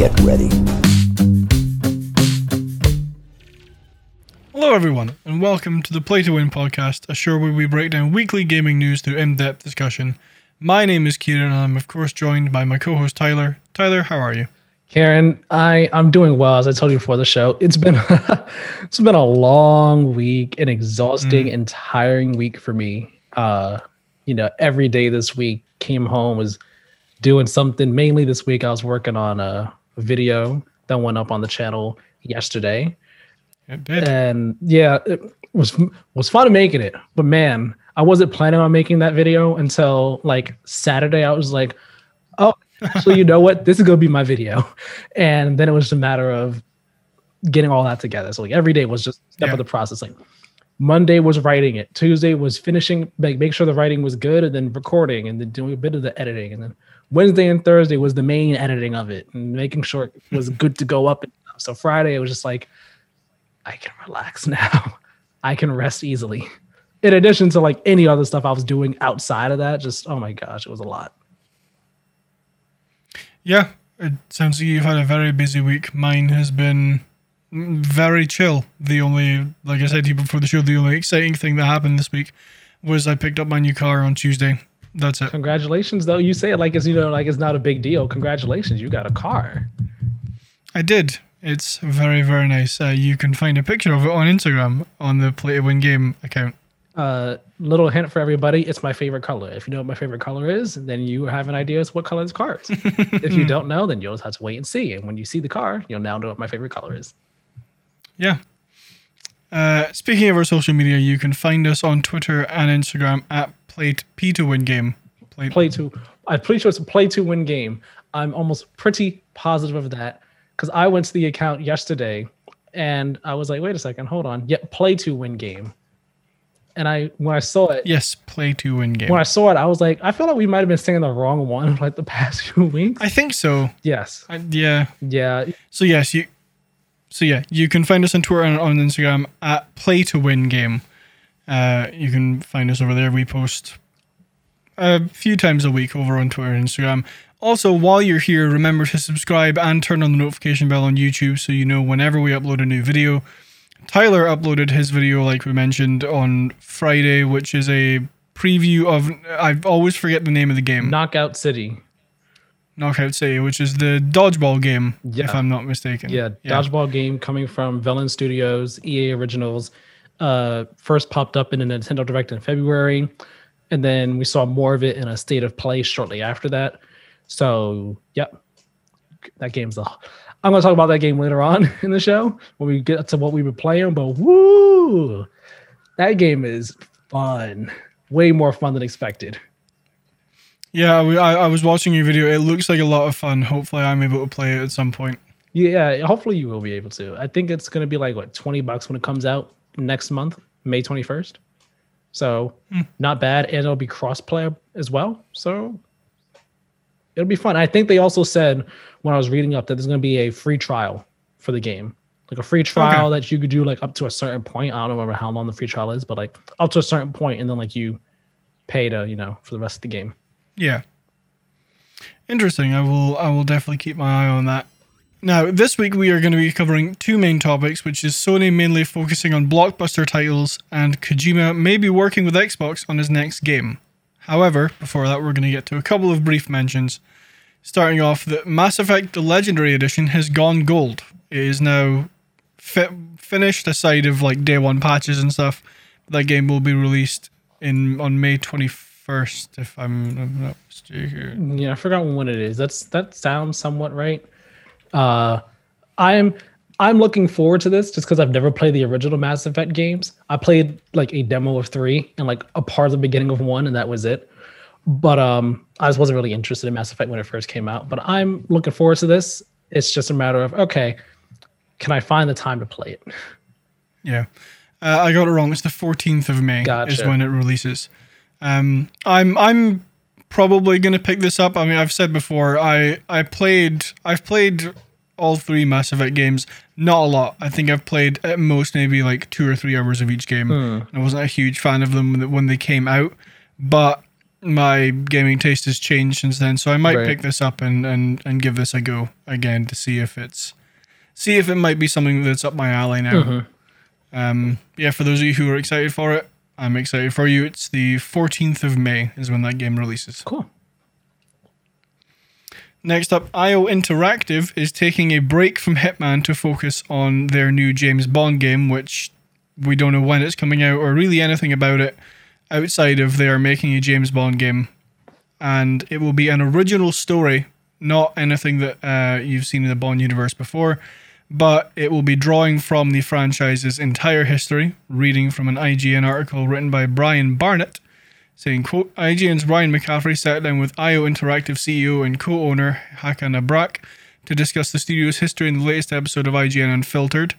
Get ready. Hello, everyone, and welcome to the Play to Win podcast, a show where we break down weekly gaming news through in depth discussion. My name is Kieran, and I'm, of course, joined by my co host, Tyler. Tyler, how are you? Kieran, I I'm doing well as I told you before the show. It's been it's been a long week, an exhausting Mm. and tiring week for me. Uh, you know, every day this week came home was doing something. Mainly this week, I was working on a video that went up on the channel yesterday, It did. and yeah, it was was fun making it. But man, I wasn't planning on making that video until like Saturday. I was like, oh, so you know what? This is gonna be my video, and then it was just a matter of getting all that together. So like every day was just step Yeah. of the process. Like Monday was writing it, Tuesday was finishing, like make sure the writing was good, and then recording, and then doing a bit of the editing, and then Wednesday and Thursday was the main editing of it, and making sure it was good to go up. So Friday it was just like I can relax now. I can rest easily. In addition to like any other stuff I was doing outside of that, just oh my gosh, it was a lot. Yeah, it sounds like you've had a very busy week. Mine has been very chill. The only, like I said to you before the show, the only exciting thing that happened this week was I picked up my new car on Tuesday. That's it. Congratulations, though. You say it like it's you know like it's not a big deal. Congratulations, you got a car. I did. It's very, very nice. Uh, you can find a picture of it on Instagram on the Play to Win Game account. Uh, little hint for everybody: it's my favorite color. If you know what my favorite color is, then you have an idea as what color this car is. if you don't know, then you'll just have to wait and see. And when you see the car, you'll now know what my favorite color is. Yeah. Uh, speaking of our social media, you can find us on Twitter and Instagram at Play P to Win Game. Play, Play to, I'm pretty sure it's a play to win game. I'm almost pretty positive of that because I went to the account yesterday and I was like, wait a second, hold on. Yep, play to win game. And I when I saw it, yes, Play to Win Game. when I saw it, I was like, I feel like we might have been saying the wrong one like the past few weeks. I think so. yes. I, yeah. Yeah. So yes, you. So yeah, you can find us on Twitter and on Instagram at Play to Win Game. Uh, you can find us over there. We post a few times a week over on Twitter and Instagram. Also, while you're here, remember to subscribe and turn on the notification bell on YouTube so you know whenever we upload a new video. Tyler uploaded his video, like we mentioned, on Friday, which is a preview of. I always forget the name of the game. Knockout City. Knockout City, which is the dodgeball game, if I'm not mistaken. Yeah, dodgeball game coming from Velan Studios, EA Originals. Uh, first popped up in a Nintendo Direct in February, and then we saw more of it in a State of Play shortly after that. So, yep, that game's the. I'm gonna talk about that game later on in the show when we get to what we were playing. But woo, that game is fun, way more fun than expected. Yeah, we, I, I was watching your video. It looks like a lot of fun. Hopefully, I'm able to play it at some point. Yeah, hopefully you will be able to. I think it's gonna be like what twenty bucks when it comes out next month, May twenty first. So hmm. not bad, and it'll be cross play as well. So it'll be fun. I think they also said when I was reading up that there's gonna be a free trial for the game, like a free trial that you could do like up to a certain point. I don't remember how long the free trial is, but like up to a certain point, and then like you pay to you know for the rest of the game. Yeah. Interesting. I will. I will definitely keep my eye on that. Now, this week we are going to be covering two main topics, which is Sony mainly focusing on blockbuster titles, and Kojima may be working with Xbox on his next game. However, before that, we're going to get to a couple of brief mentions. Starting off, the Mass Effect the Legendary Edition has gone gold. It is now fi- finished, aside of like day one patches and stuff. That game will be released in on May twenty first, if I'm, not mistaken. Yeah, I forgot when it is. That's that sounds somewhat right. Uh, I'm I'm looking forward to this just because I've never played the original Mass Effect games. I played like a demo of three and like a part of the beginning of one, and that was it. But um, I just wasn't really interested in Mass Effect when it first came out. But I'm looking forward to this. It's just a matter of okay, can I find the time to play it? Yeah, uh, I got it wrong. It's the 14th of May is when it releases. Um, I'm I'm probably gonna pick this up. I mean, I've said before, I I played I've played all three Mass Effect games. Not a lot. I think I've played at most maybe like two or three hours of each game. I wasn't a huge fan of them when they- came out, but my gaming taste has changed since then, so I might Right. pick this up and, and and give this a go again to see if it's see if it might be something that's up my alley now. Mhm. Um, yeah, for those of you who are excited for it, I'm excited for you. It's the 14th of May is when that game releases. Cool. Next up, IO Interactive is taking a break from Hitman to focus on their new James Bond game, which we don't know when it's coming out or really anything about it outside of they are making a James Bond game. And it will be an original story, not anything that uh, you've seen in the Bond universe before, but it will be drawing from the franchise's entire history, reading from an IGN article written by Brian Barnett saying, quote, IGN's Ryan McCaffrey sat down with IO Interactive CEO and co-owner Hakan Abrak to discuss the studio's history in the latest episode of IGN Unfiltered.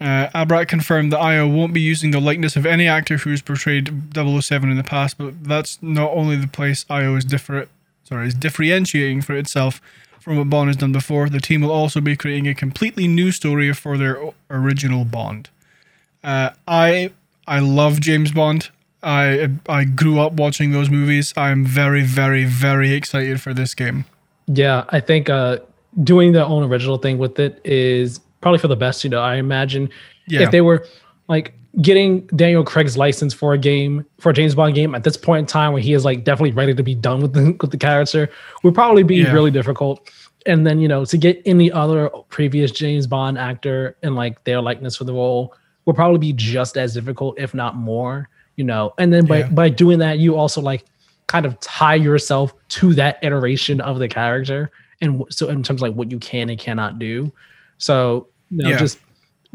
Uh, Abrak confirmed that IO won't be using the likeness of any actor who's portrayed 007 in the past, but that's not only the place IO is different, sorry, is differentiating for itself from what Bond has done before. The team will also be creating a completely new story for their original Bond. Uh, I I love James Bond. I I grew up watching those movies. I'm very very very excited for this game. Yeah, I think uh, doing their own original thing with it is probably for the best. You know, I imagine Yeah. if they were like getting Daniel Craig's license for a game for a James Bond game at this point in time when he is like definitely ready to be done with the with the character would probably be Yeah. really difficult. And then you know to get any other previous James Bond actor and like their likeness for the role will probably be just as difficult, if not more. You know, and then by Yeah. by doing that, you also like kind of tie yourself to that iteration of the character and so in terms of like what you can and cannot do so you know Yeah. just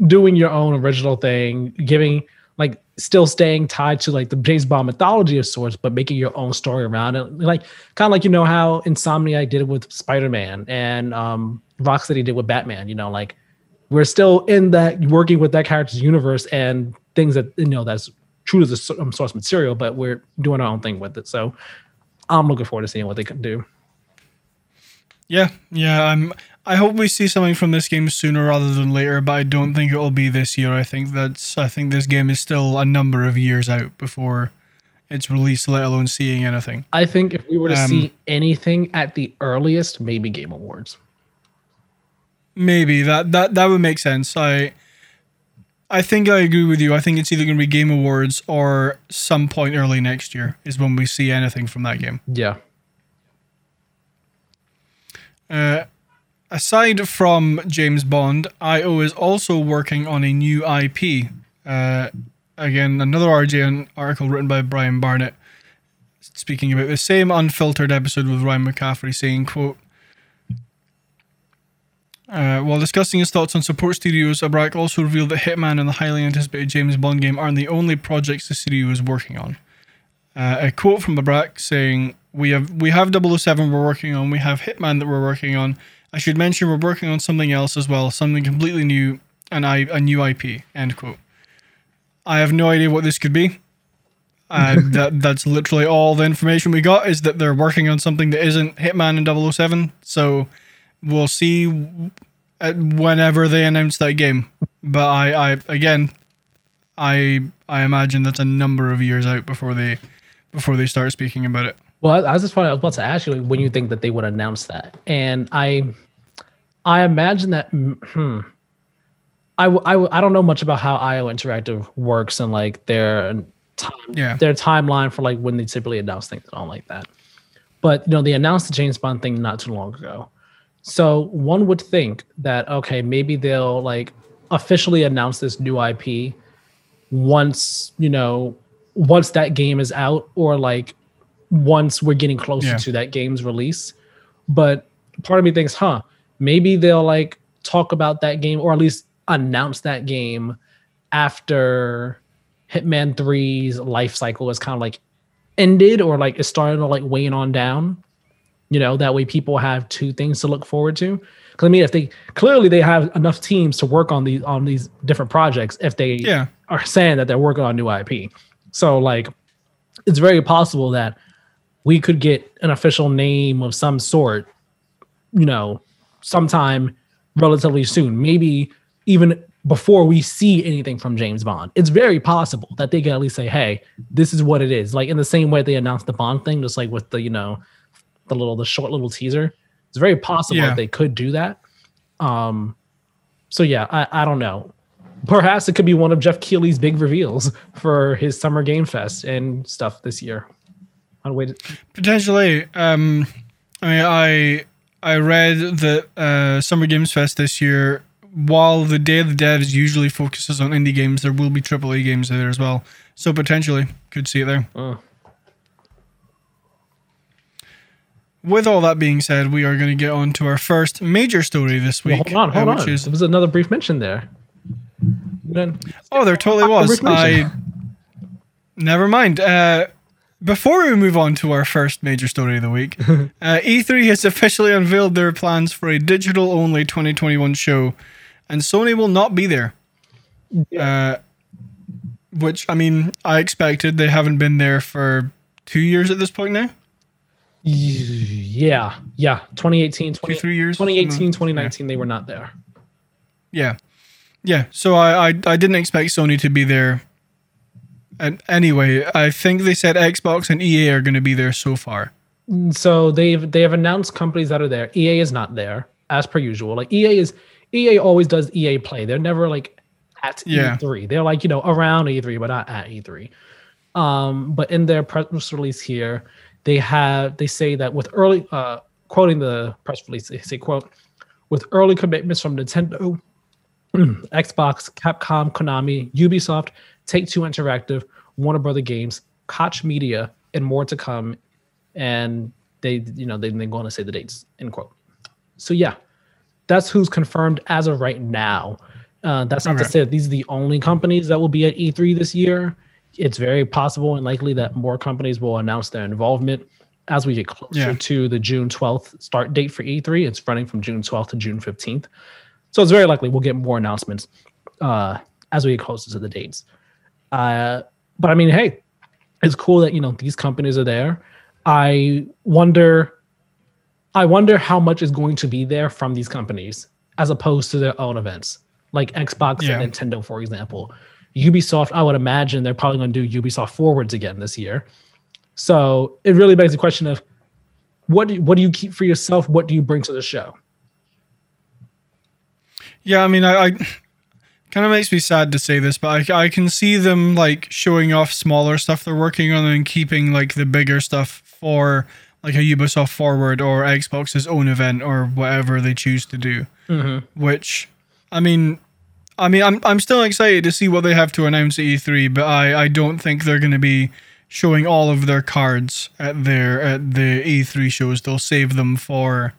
doing your own original thing giving like still staying tied to like the james bond mythology of sorts but making your own story around it like kind of like you know how insomniac did it with spider-man and um rocksteady did with batman you know like we're still in that working with that character's universe and things that you know that's true to the um, source material, but we're doing our own thing with it. So I'm looking forward to seeing what they can do. Yeah, yeah. I'm. I hope we see something from this game sooner rather than later, but I don't think it will be this year. I think that's. I think this game is still a number of years out before it's released, let alone seeing anything. I think if we were to Um, see anything at the earliest, maybe Game Awards. Maybe that that that would make sense. I. I think I agree with you. I think it's either going to be Game Awards or some point early next year is when we see anything from that game. Yeah. Uh, aside from James Bond, IO is also working on a new IP. Uh, again, another IGN article written by Brian Barnett, speaking about the same unfiltered episode with Ryan McCaffrey, saying, "quote." Uh, while discussing his thoughts on support studios, Abrak also revealed that Hitman and the highly anticipated James Bond game aren't the only projects the studio is working on. Uh, a quote from Abrak saying, "We have we have 007 we're working on. We have Hitman that we're working on. I should mention we're working on something else as well, something completely new, and I a new IP." End quote. I have no idea what this could be. Uh, that that's literally all the information we got is that they're working on something that isn't Hitman and 007. So we'll see whenever they announce that game. But I, I again, I I imagine that's a number of years out before they before they start speaking about it. Well, I, was just probably I was about to ask you when you think that they would announce that, and I, I imagine that. Hmm, I, w- I, w- I don't know much about how IO Interactive works and like their time, Yeah. their timeline for like when they typically announce things and all like that. But you know, they announced the James Bond thing not too long ago, so one would think that okay, maybe they'll like officially announce this new IP once you know once that game is out or like once we're getting closer Yeah. to that game's release. But part of me thinks, huh, maybe they'll like talk about that game or at least announce that game after Hitman 3's life cycle is kind of like ended or like is starting to like wane on down. You know, that way people have two things to look forward to. Because I mean, if they clearly they have enough teams to work on these on these different projects, if they Yeah. are saying that they're working on new IP. So like it's very possible that we could get an official name of some sort, you know, sometime relatively soon. Maybe even before we see anything from James Bond. It's very possible that they can at least say, "Hey, this is what it is." Like in the same way they announced the Bond thing, just like with the you know, the little the short little teaser. It's very possible Yeah. that they could do that. Um, so yeah, I I don't know. Perhaps it could be one of Jeff Keighley's big reveals for his Summer Game Fest and stuff this year. I'll wait. Potentially, um, I mean, I I read that uh, Summer Games Fest this year, while the Day of the Devs is usually focuses on indie games, there will be AAA games there as well. So potentially, could see it there. Uh, With all that being said, we are going to get on to our first major story this well, week. hold on, hold uh, on. which is there was another brief mention there. Then oh, there totally was. I never mind. Uh, before we move on to our first major story of the week, uh, E3 has officially unveiled their plans for a digital only 2021 show, and Sony will not be there. Uh, which, I mean, I expected. They haven't been there for two years at this point now. Yeah, yeah. 2018, 20, Two, three years? 2018, 2019, they were not there. Yeah. Yeah. So I, I, I didn't expect Sony to be there. And anyway, I think they said Xbox and EA are going to be there so far. So they've they have announced companies that are there. EA is not there as per usual. Like EA is EA always does EA play. They're never like at Yeah. E3. They're like you know around E3, but not at E3. Um, but in their press release here, they have they say that with early uh, quoting the press release, they say quote with early commitments from Nintendo, Xbox, Capcom, Konami, Ubisoft, Take Two Interactive, Warner Brother Games, Koch Media, and more to come. And they, you know, they, they go on to say the dates. End quote. So yeah, that's who's confirmed as of right now. Uh, that's not to say that these are the only companies that will be at E3 this year. It's very possible and likely that more companies will announce their involvement as we get closer Yeah. to the June 12th start date for E3. It's running from June 12th to June 15th. So it's very likely we'll get more announcements uh, as we get closer to the dates. Uh, but I mean, hey, it's cool that you know these companies are there. I wonder, I wonder how much is going to be there from these companies as opposed to their own events, like Xbox Yeah. and Nintendo, for example. Ubisoft, I would imagine they're probably going to do Ubisoft Forwards again this year. So it really begs the question of what do, what do you keep for yourself? What do you bring to the show? Yeah, I mean, I, I kind of makes me sad to say this, but I, I can see them like showing off smaller stuff they're working on and keeping like the bigger stuff for like a Ubisoft Forward or Xbox's own event or whatever they choose to do. Mm-hmm. Which, I mean, I mean, I'm I'm still excited to see what they have to announce at E3, but I I don't think they're going to be showing all of their cards at their at the E3 shows. They'll save them for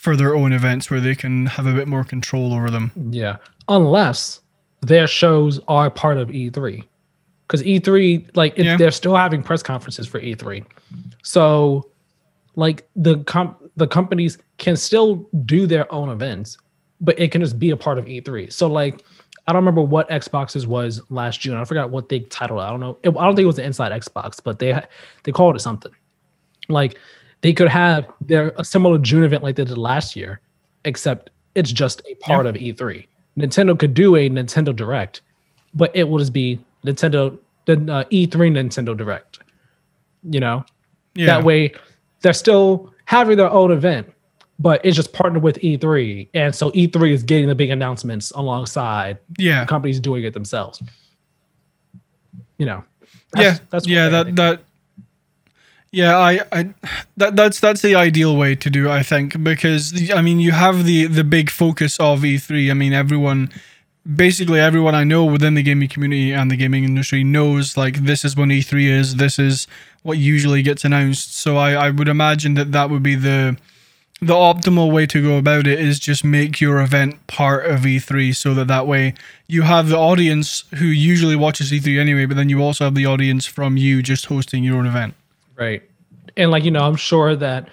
for their own events where they can have a bit more control over them. Yeah, unless their shows are part of E3, because E3 like Yeah. they're still having press conferences for E3, so like the com- the companies can still do their own events, but it can just be a part of E3. So like. I don't remember what Xbox's was last June. I forgot what they titled. it. I don't know. It- I don't think it was the Inside Xbox, but they they called it something. Like they could have their a similar June event like they did last year, except it's just a part of E3. Nintendo could do a Nintendo Direct, but it will just be Nintendo the uh, E3 Nintendo Direct. You know, Yeah. that way they're still having their own event, but it's just partnered with E3, and so E3 is getting the big announcements alongside Yeah. companies doing it themselves. You know, yeah. that's what yeah. That that. Yeah, I, I, that that's that's the ideal way to do. it, I think because I mean you have the the big focus of E3. I mean everyone, basically everyone I know within the gaming community and the gaming industry knows like this is when E3 is. This is what usually gets announced. So I I would imagine that that would be the the optimal way to go about it is just make your event part of E3 so that that way you have the audience who usually watches E3 anyway, but then you also have the audience from you just hosting your own event. Right. And like, you know, I'm sure that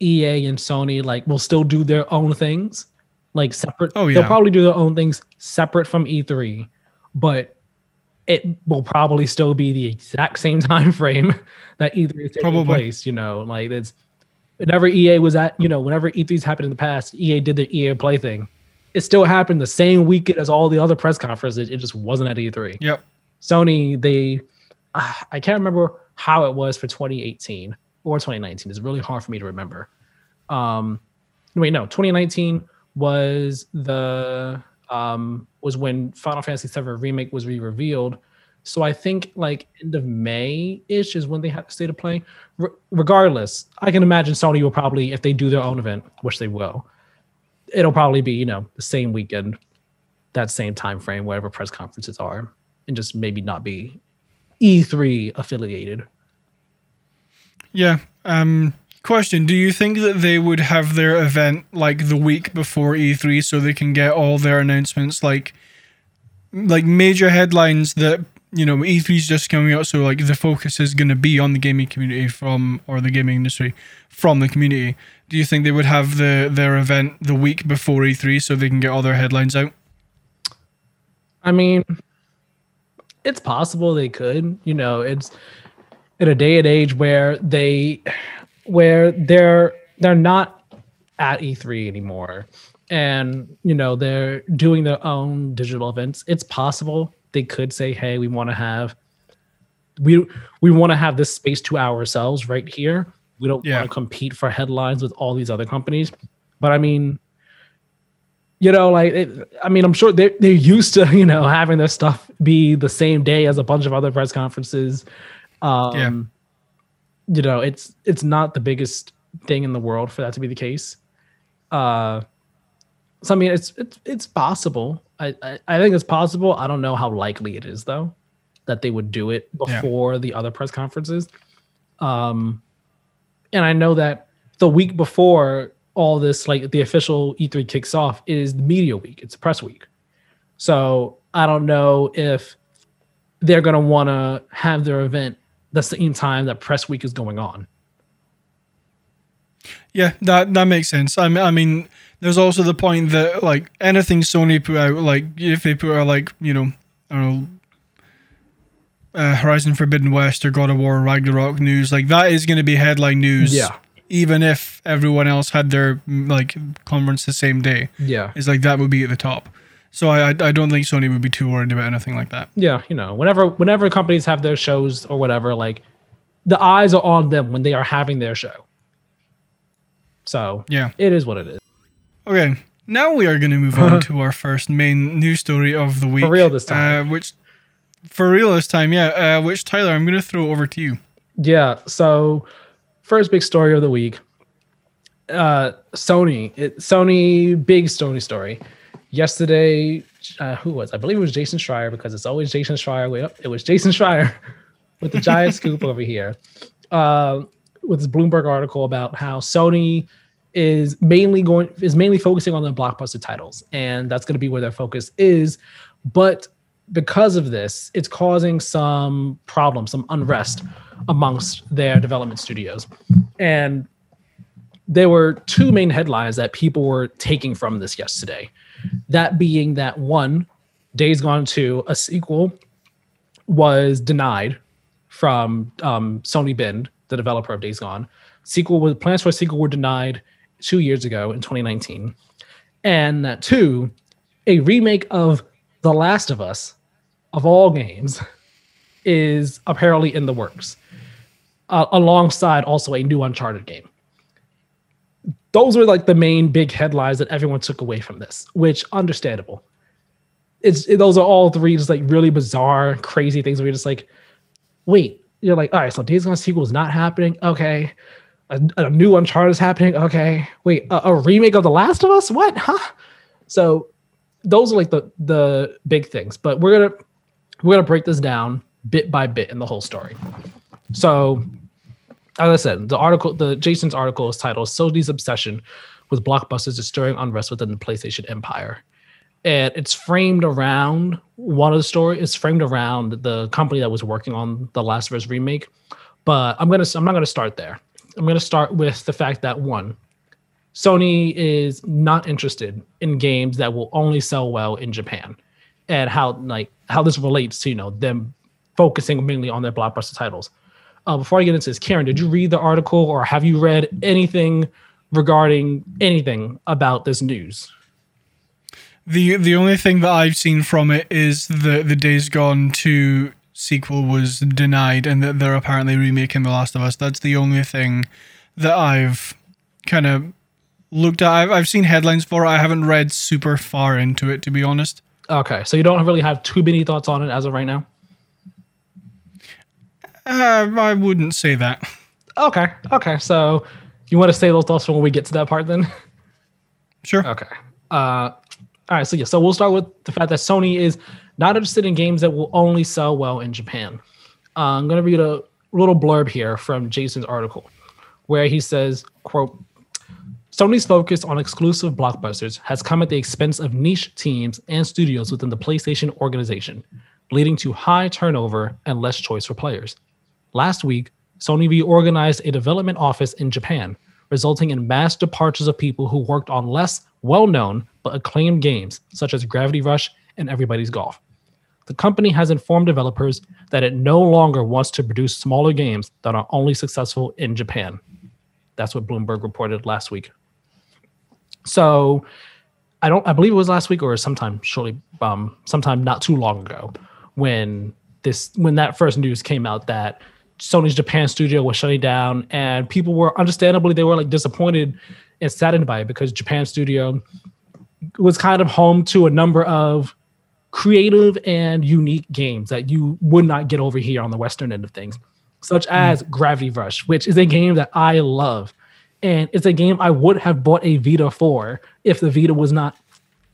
EA and Sony like will still do their own things, like separate. Oh, yeah. They'll probably do their own things separate from E3, but it will probably still be the exact same time frame that E3 is taking Probably. place. You know, like it's whenever EA was at, you know, whenever E3's happened in the past, EA did their EA play thing. it still happened the same weekend as all the other press conferences. It just wasn't at E3. Yep. Sony, they, uh, I can't remember how it was for 2018 or 2019. It's really hard for me to remember. Um, wait, no, 2019 was the um was when Final Fantasy VII remake was re-revealed. So I think like end of May ish is when they had the state of play. Re- regardless, I can imagine Sony will probably, if they do their own event, which they will, it'll probably be you know the same weekend, that same time frame, whatever press conferences are, and just maybe not be E3 affiliated. Yeah. Um, question: Do you think that they would have their event like the week before E3 so they can get all their announcements like, like major headlines that you know E3 is just coming out, so like the focus is going to be on the gaming community from or the gaming industry from the community. Do you think they would have the their event the week before E3 so they can get all their headlines out? I mean, it's possible they could. You know, it's in a day and age where they where they're they're not at E3 anymore and you know they're doing their own digital events. It's possible they could say, "Hey, we want to have we we want to have this space to ourselves right here. We don't Yeah. want to compete for headlines with all these other companies." But I mean, you know, like it, I mean, I'm sure they're they're used to you know having their stuff be the same day as a bunch of other press conferences. Um, You know, it's it's not the biggest thing in the world for that to be the case. Uh, so I mean, it's it's it's possible. I, I I think it's possible. I don't know how likely it is though that they would do it Yeah. before the other press conferences. Um, and I know that the week before all this, like the official E3 kicks off, is the media week. It's press week. So I don't know if they're gonna want to have their event the same time that press week is going on. Yeah, that that makes sense. I mean, I mean, there's also the point that like anything Sony put out, like if they put out like you know, I don't know, uh, Horizon Forbidden West or God of War Ragnarok news, like that is going to be headline news. Yeah. Even if everyone else had their mm, like conference the same day, Yeah. it's like that would be at the top. So I I, I don't think Sony would be too worried about anything like that. yeah you know whenever whenever companies have their shows or whatever like the eyes are on them when they are having their show so Yeah. it is what it is Okay, now we are going to move on to our first main news story of the week. For real this time. Uh, which, for real this time, yeah. Uh, which Tyler, I'm going to throw over to you. yeah so first big story of the week uh sony it, sony big sony story. Yesterday uh who was? I believe it was jason schreier because it's always jason schreier way up it was jason schreier with the giant scoop over here uh with this bloomberg article about how sony is mainly going is mainly focusing on the blockbuster titles and that's going to be where their focus is. But because of this it's causing some problems some unrest amongst their development studios. And there were two main headlines that people were taking from this yesterday. That being that one days gone 2 a sequel was denied from um, sony bend the developer of days gone. Sequel was plans for a sequel were denied two years ago in 2019 and that two a remake of the last of us of all games is apparently in the works uh, alongside also a new uncharted game. Those were like the main big headlines that everyone took away from this which understandable. It's it- those are all three just like really bizarre crazy things where you're just like wait you're like all right so days gone sequel is not happening? Okay. A, a new uncharted is happening? Okay. Wait a, a remake of the last of us? What? Huh? So those are like the the big things but we're gonna we're gonna break this down bit by bit in the whole story so as I said, the article, the Jason's article is titled "Sony's Obsession with Blockbusters Destroying Unrest Within the PlayStation Empire," and it's framed around one of the story. It's framed around the company that was working on the Last of Us remake. But I'm gonna, I'm not gonna start there. I'm gonna start with the fact that one, Sony is not interested in games that will only sell well in Japan, and how like how this relates to you know them focusing mainly on their blockbuster titles. Uh, before I get into this, Kieran, did you read the article or have you read anything regarding anything about this news? The the only thing that I've seen from it is the the Days Gone 2 sequel was denied and that they're apparently remaking The Last of Us. That's the only thing that I've kind of looked at. I've, I've seen headlines for it. I haven't read super far into it, to be honest. Okay, so you don't really have too many thoughts on it as of right now. Uh, I wouldn't say that. Okay, okay. So you want to say those thoughts when we get to that part, then? Sure. Okay. Uh, all right. So yeah. So we'll start with the fact that Sony is not interested in games that will only sell well in Japan. Uh, I'm gonna read a little blurb here from Jason's article, where he says, "quote Sony's focus on exclusive blockbusters has come at the expense of niche teams and studios within the PlayStation organization, leading to high turnover and less choice for players. Last week, Sony reorganized a development office in Japan, resulting in mass departures of people who worked on less well known but acclaimed games such as Gravity Rush and Everybody's Golf. The company has informed developers that it no longer wants to produce smaller games that are only successful in Japan. That's what Bloomberg reported last week. So, I don't. I believe it was last week or sometime shortly, um, sometime not too long ago, when this when that first news came out that Sony's Japan studio was shutting down, and people were understandably they were like disappointed and saddened by it because Japan studio was kind of home to a number of creative and unique games that you would not get over here on the western end of things, such hmm. as Gravity Rush, which is a game that I love. And it's a game I would have bought a Vita for if the Vita was not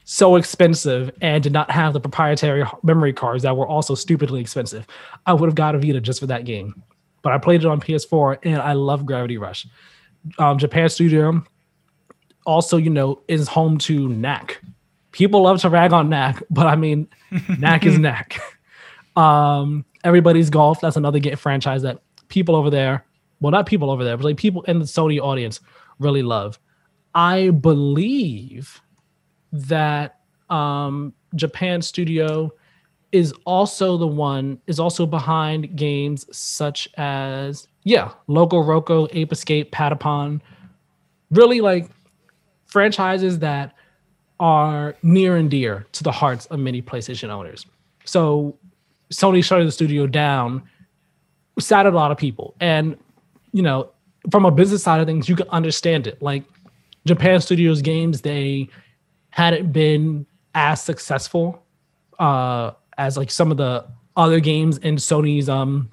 so expensive and did not have the proprietary memory cards that were also stupidly expensive. I would have got a Vita just for that game. But I played it on PS4 and I love Gravity Rush. Um, Japan Studio also, you know, is home to Knack. People love to rag on Knack, but I mean, Knack is Knack. Um, Everybody's Golf, that's another game franchise that people over there, well, not people over there, but like people in the Sony audience really love. I believe that um, Japan Studio is also the one is also behind games such as yeah, Loco Roco, Ape Escape, Patapon. Really like franchises that are near and dear to the hearts of many PlayStation owners. So Sony shutting the studio down saddened a lot of people. And, you know, from a business side of things, you can understand it. Like Japan Studios games, they hadn't been as successful uh, as like some of the other games in Sony's um,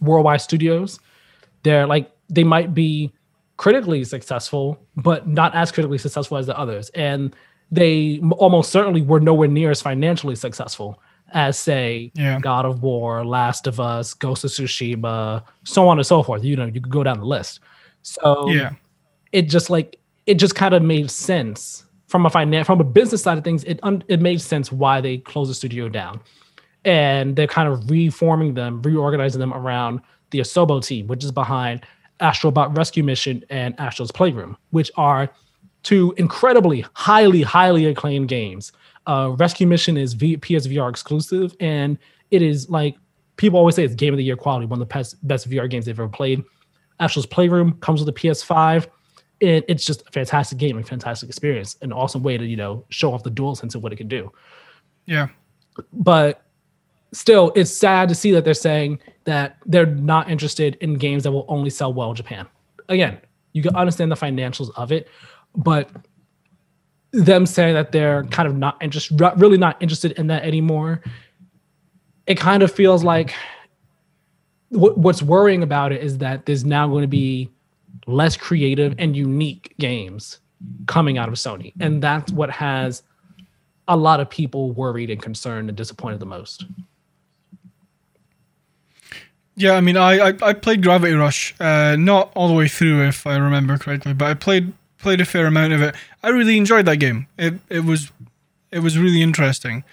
worldwide studios. They're like they might be critically successful, but not as critically successful as the others. And they almost certainly were nowhere near as financially successful as, say, Yeah. God of War, Last of Us, Ghost of Tsushima, so on and so forth. You know, you could go down the list. So Yeah. it just like it just kind of made sense from a finan- from a business side of things. It un- it made sense why they closed the studio down, and they're kind of reforming them, reorganizing them around the Asobi team, which is behind Astrobot Rescue Mission and Astro's Playroom, which are two incredibly highly highly acclaimed games. Uh, Rescue Mission is v- PSVR exclusive, and it is like people always say it's game of the year quality, one of the best best VR games they've ever played. Astro's Playroom comes with a PS5. It, it's just a fantastic game, a fantastic experience, an awesome way to you know show off the DualSense of what it can do. Yeah. But still, it's sad to see that they're saying that they're not interested in games that will only sell well in Japan. Again, you can understand the financials of it, but them saying that they're kind of not interested, really not interested in that anymore, it kind of feels like what, what's worrying about it is that there's now going to be less creative and unique games coming out of Sony. And that's what has a lot of people worried and concerned and disappointed the most. Yeah, I mean, I, I, I played Gravity Rush, uh, not all the way through, if I remember correctly, but I played played a fair amount of it. I really enjoyed that game. It it was it was really interesting.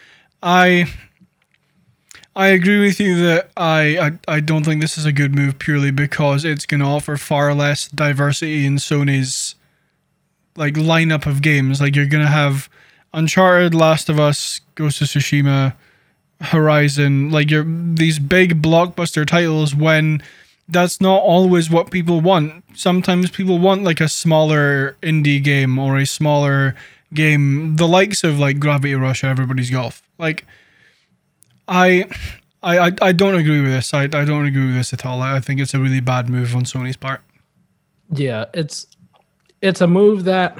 I I agree with you that I, I I don't think this is a good move purely because it's going to offer far less diversity in Sony's like lineup of games. Like you're going to have Uncharted, Last of Us, Ghost of Tsushima, Horizon, like your these big blockbuster titles when that's not always what people want. Sometimes people want like a smaller indie game or a smaller game, the likes of like Gravity Rush, Everybody's Golf. Like, I, I, I, don't agree with this. I, I don't agree with this at all. I think it's a really bad move on Sony's part. Yeah, it's it's a move that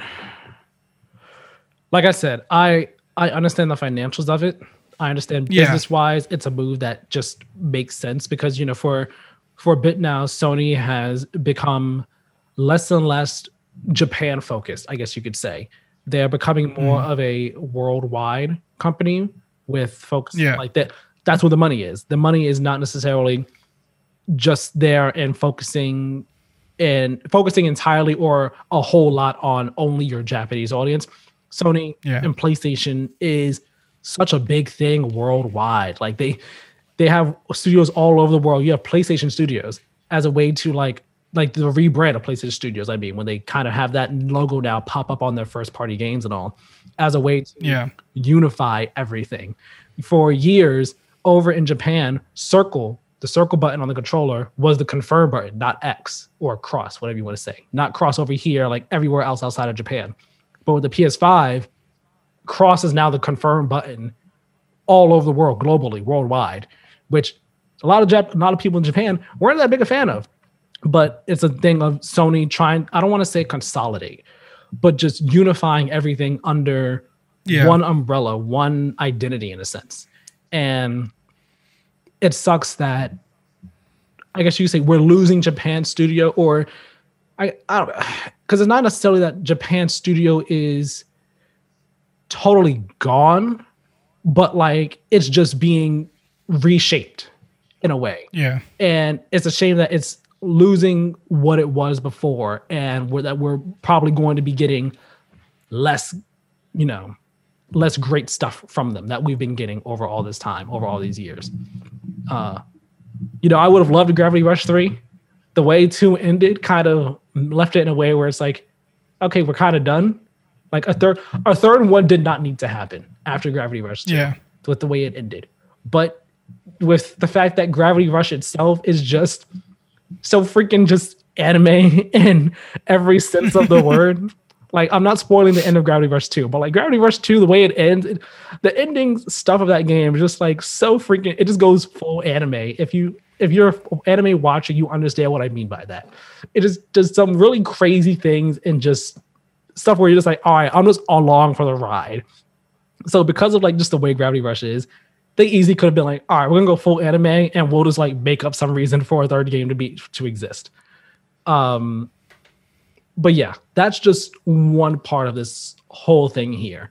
like I said, I I understand the financials of it. I understand Yeah. business wise, it's a move that just makes sense because you know for for a bit now, Sony has become less and less Japan focused. I guess you could say they're becoming more Mm-hmm. of a worldwide company with focus Yeah. like that. That's where the money is. The money is not necessarily just there and focusing and focusing entirely or a whole lot on only your Japanese audience. Sony Yeah. and PlayStation is such a big thing worldwide. Like they they have studios all over the world. You have PlayStation Studios as a way to like like the rebrand of PlayStation Studios. I mean, when they kind of have that logo now pop up on their first party games and all, as a way to Yeah. unify everything. For years over in Japan, circle, the circle button on the controller was the confirm button, not X or cross, whatever you want to say. Not cross over here like everywhere else outside of Japan. But with the PS5, cross is now the confirm button all over the world, globally, worldwide, which a lot of Jap- a lot of people in Japan weren't that big a fan of. But it's a thing of Sony trying, I don't want to say consolidate, but just unifying everything under Yeah. one umbrella, one identity in a sense. And it sucks that I guess you could say we're losing Japan studio or I, I don't because it's not necessarily that Japan studio is totally gone, but like it's just being reshaped in a way Yeah. and it's a shame that it's losing what it was before and we're, that we're probably going to be getting less you know less great stuff from them that we've been getting over all this time over all these years uh you know i would have loved gravity rush 3 the way 2 ended kind of left it in a way where it's like okay we're kind of done like a third a third one did not need to happen after gravity rush 2 Yeah. with the way it ended. But with the fact that Gravity Rush itself is just so freaking just anime in every sense of the word. Like I'm not spoiling the end of Gravity Rush 2, but like Gravity Rush 2, the way it ends, it- the ending stuff of that game is just like so freaking it just goes full anime. If you if you're an anime watcher, you understand what I mean by that. It just does some really crazy things and just stuff where you're just like, all right, I'm just along for the ride. So because of like just the way Gravity Rush is, they easily could have been like, all right, we're gonna go full anime and we'll just like make up some reason for a third game to be to exist. Um but yeah, that's just one part of this whole thing here.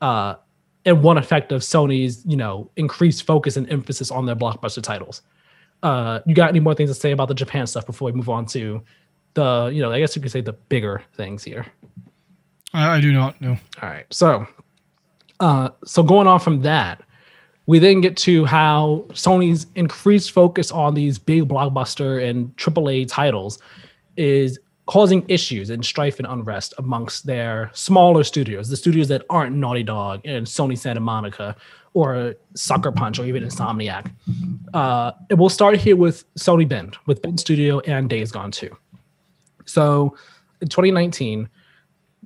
Uh and one effect of Sony's, you know, increased focus and emphasis on their blockbuster titles. Uh you got any more things to say about the Japan stuff before we move on to the, you know, I guess you could say the bigger things here. I, I do not know. All right. So, uh, so going on from that, we then get to how Sony's increased focus on these big blockbuster and AAA titles is causing issues and strife and unrest amongst their smaller studios, the studios that aren't Naughty Dog and Sony Santa Monica or Sucker Punch or even Insomniac. Uh, and we'll start here with Sony Bend, with Bend Studio and Days Gone 2. So in 2019,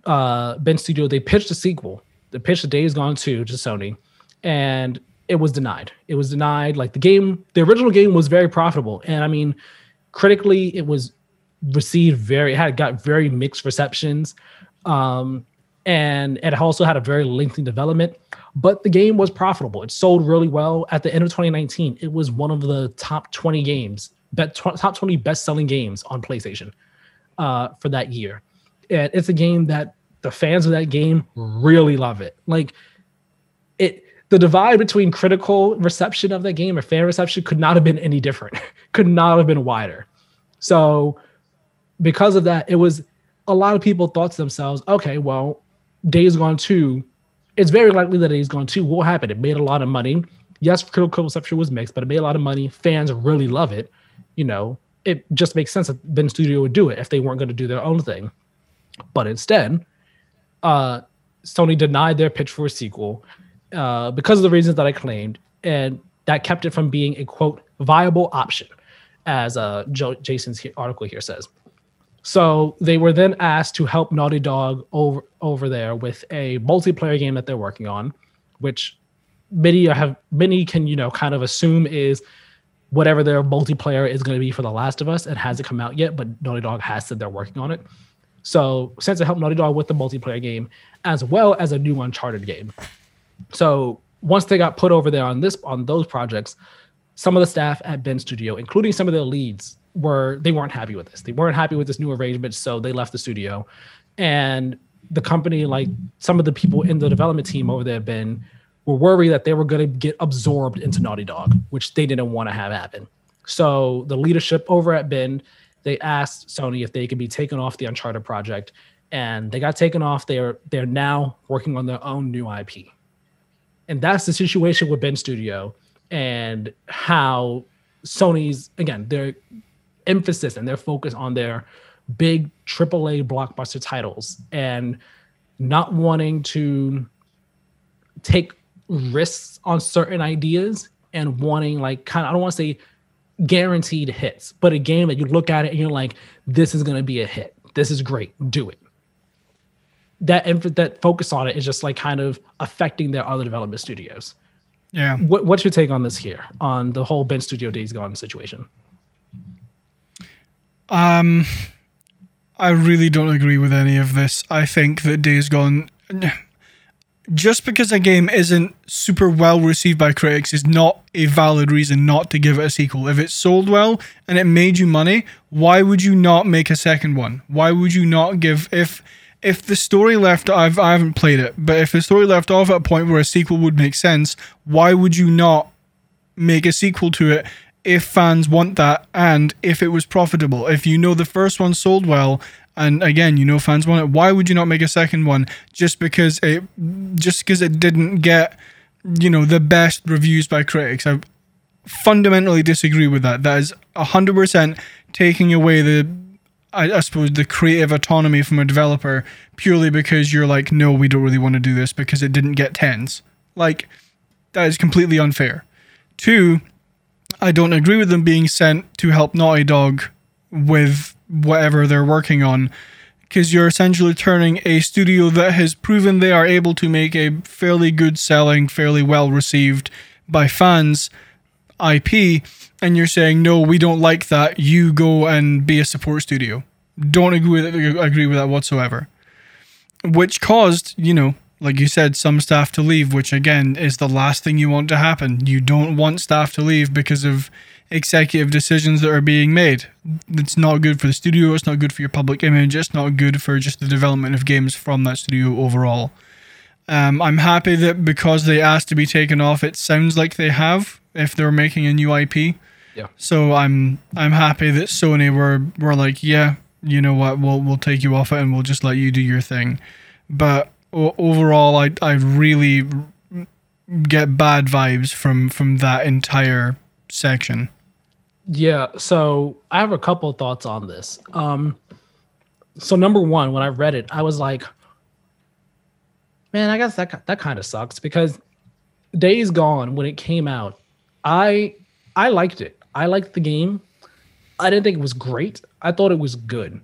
uh, Bend Studio, they pitched a sequel. They pitched Days Gone 2 to Sony, and it was denied. It was denied. Like the game, the original game was very profitable. And I mean, critically, it was received very, it had got very mixed receptions. Um, and it also had a very lengthy development, but the game was profitable. It sold really well. At the end of 2019, it was one of the top 20 games, bet, top 20 best selling games on PlayStation uh, for that year. And it's a game that the fans of that game really love it. Like the divide between critical reception of that game or fan reception could not have been any different. could not have been wider. So because of that, it was a lot of people thought to themselves, okay, well, Days Gone 2, it's very likely that Days Gone 2 will happen. It made a lot of money. Yes, critical reception was mixed, but it made a lot of money. Fans really love it. You know, it just makes sense that Bend Studio would do it if they weren't going to do their own thing. But instead, uh, Sony denied their pitch for a sequel uh, because of the reasons that I claimed, and that kept it from being a quote viable option, as uh, Joe, Jason's he- article here says. So they were then asked to help Naughty Dog over over there with a multiplayer game that they're working on, which many have many can you know kind of assume is whatever their multiplayer is going to be for The Last of Us. It hasn't come out yet, but Naughty Dog has said they're working on it. So Sensei helped Naughty Dog with the multiplayer game as well as a new Uncharted game. So once they got put over there on this on those projects, some of the staff at Bend Studio, including some of the leads, were they weren't happy with this. They weren't happy with this new arrangement, so they left the studio. And the company, like some of the people in the development team over there, Bend, were worried that they were going to get absorbed into Naughty Dog, which they didn't want to have happen. So the leadership over at Bend, they asked Sony if they could be taken off the Uncharted project, and they got taken off. They're they're now working on their own new IP, and that's the situation with Bend Studio and how Sony's again their emphasis and their focus on their big AAA blockbuster titles and not wanting to take risks on certain ideas and wanting like kind of I don't want to say guaranteed hits, but a game that you look at it and you're like, this is going to be a hit. This is great. Do it. That that focus on it is just like kind of affecting their other development studios. Yeah. What, what's your take on this here on the whole Bend Studio Days Gone situation? Um, I really don't agree with any of this. I think that Days Gone just because a game isn't super well received by critics is not a valid reason not to give it a sequel. If it sold well and it made you money, why would you not make a second one? Why would you not give if if the story left I've I haven't played it, but if the story left off at a point where a sequel would make sense, why would you not make a sequel to it if fans want that and if it was profitable? If you know the first one sold well and again, you know fans want it. Why would you not make a second one just because it just because it didn't get you know the best reviews by critics? I fundamentally disagree with that. That is hundred percent taking away the I, I, suppose the creative autonomy from a developer purely because you're like, no, we don't really want to do this because it didn't get tens. Like that is completely unfair. Two, I don't agree with them being sent to help Naughty Dog with whatever they're working on because you're essentially turning a studio that has proven they are able to make a fairly good selling, fairly well received by fans IP, and you're saying, no, we don't like that. You go and be a support studio. Don't agree with, agree with that whatsoever. Which caused, you know, like you said, some staff to leave, which again is the last thing you want to happen. You don't want staff to leave because of executive decisions that are being made. It's not good for the studio, it's not good for your public image, it's not good for just the development of games from that studio overall. Um, I'm happy that because they asked to be taken off, it sounds like they have if they're making a new IP. Yeah. So I'm I'm happy that Sony were were like, yeah, you know what, we'll we'll take you off it and we'll just let you do your thing. But o- overall, I I really get bad vibes from from that entire section. Yeah, so I have a couple of thoughts on this. Um, so number one, when I read it, I was like, man, I guess that that kind of sucks because Days Gone when it came out, I I liked it. I liked the game. I didn't think it was great. I thought it was good.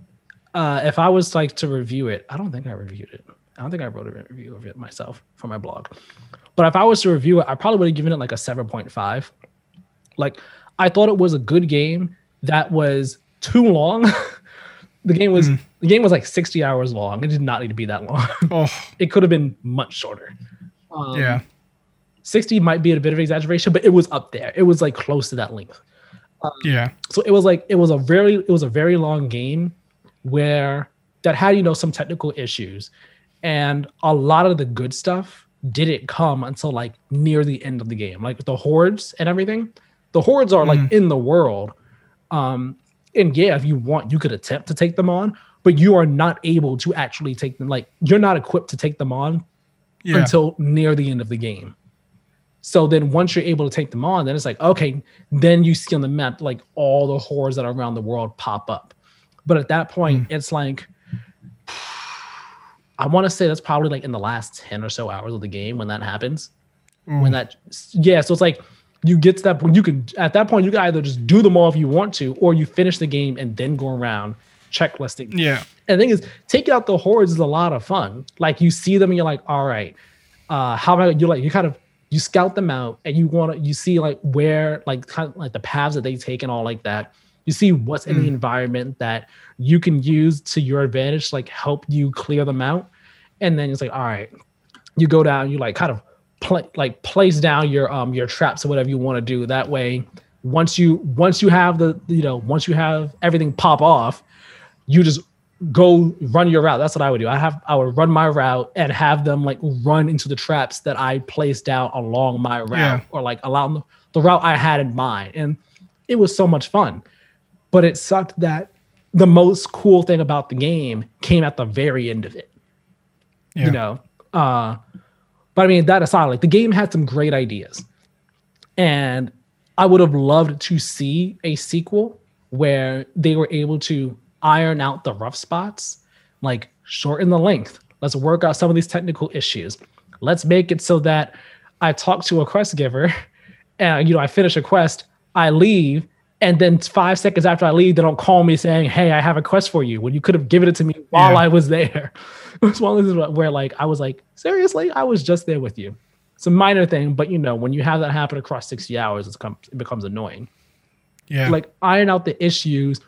Uh, if I was like to review it, I don't think I reviewed it. I don't think I wrote a review of it myself for my blog. But if I was to review it, I probably would have given it like a 7.5. Like I thought it was a good game that was too long. the game was mm. the game was like 60 hours long. It did not need to be that long. Oh. it could have been much shorter. Um, yeah. 60 might be a bit of exaggeration, but it was up there. It was like close to that length. Um, yeah. So it was like it was a very it was a very long game where that had you know some technical issues, and a lot of the good stuff didn't come until like near the end of the game, like the hordes and everything. The hordes are like mm. in the world. Um, and yeah, if you want, you could attempt to take them on, but you are not able to actually take them. Like you're not equipped to take them on yeah. until near the end of the game. So then once you're able to take them on, then it's like, okay, then you see on the map like all the hordes that are around the world pop up. But at that point, mm. it's like I want to say that's probably like in the last 10 or so hours of the game when that happens. Mm. When that yeah, so it's like you get to that point, you can at that point you can either just do them all if you want to, or you finish the game and then go around checklisting. Yeah. And the thing is, taking out the hordes is a lot of fun. Like you see them and you're like, all right, uh, how am I? You like you kind of you scout them out and you want to you see like where like kind of like the paths that they take and all like that. You see what's in the environment that you can use to your advantage, like help you clear them out. And then it's like, all right, you go down, you like kind of play like place down your um your traps or whatever you want to do. That way, once you once you have the you know once you have everything pop off, you just go run your route. That's what I would do. I have I would run my route and have them like run into the traps that I placed down along my route Yeah. or like along the, route I had in mind. And it was so much fun. But it sucked that the most cool thing about the game came at the very end of it Yeah. you know uh but i mean that aside like the game had some great ideas and i would have loved to see a sequel where they were able to iron out the rough spots like shorten the length. Let's work out some of these technical issues. Let's make it so that i talk to a quest giver and you know i finish a quest i leave and then five seconds after i leave they don't call me saying hey i have a quest for you when you could have given it to me while Yeah. i was there. It was one of those where like i was like seriously? I was just there with you. It's a minor thing but you know when you have that happen across 60 hours it's come, it becomes annoying. Yeah. like iron out the issues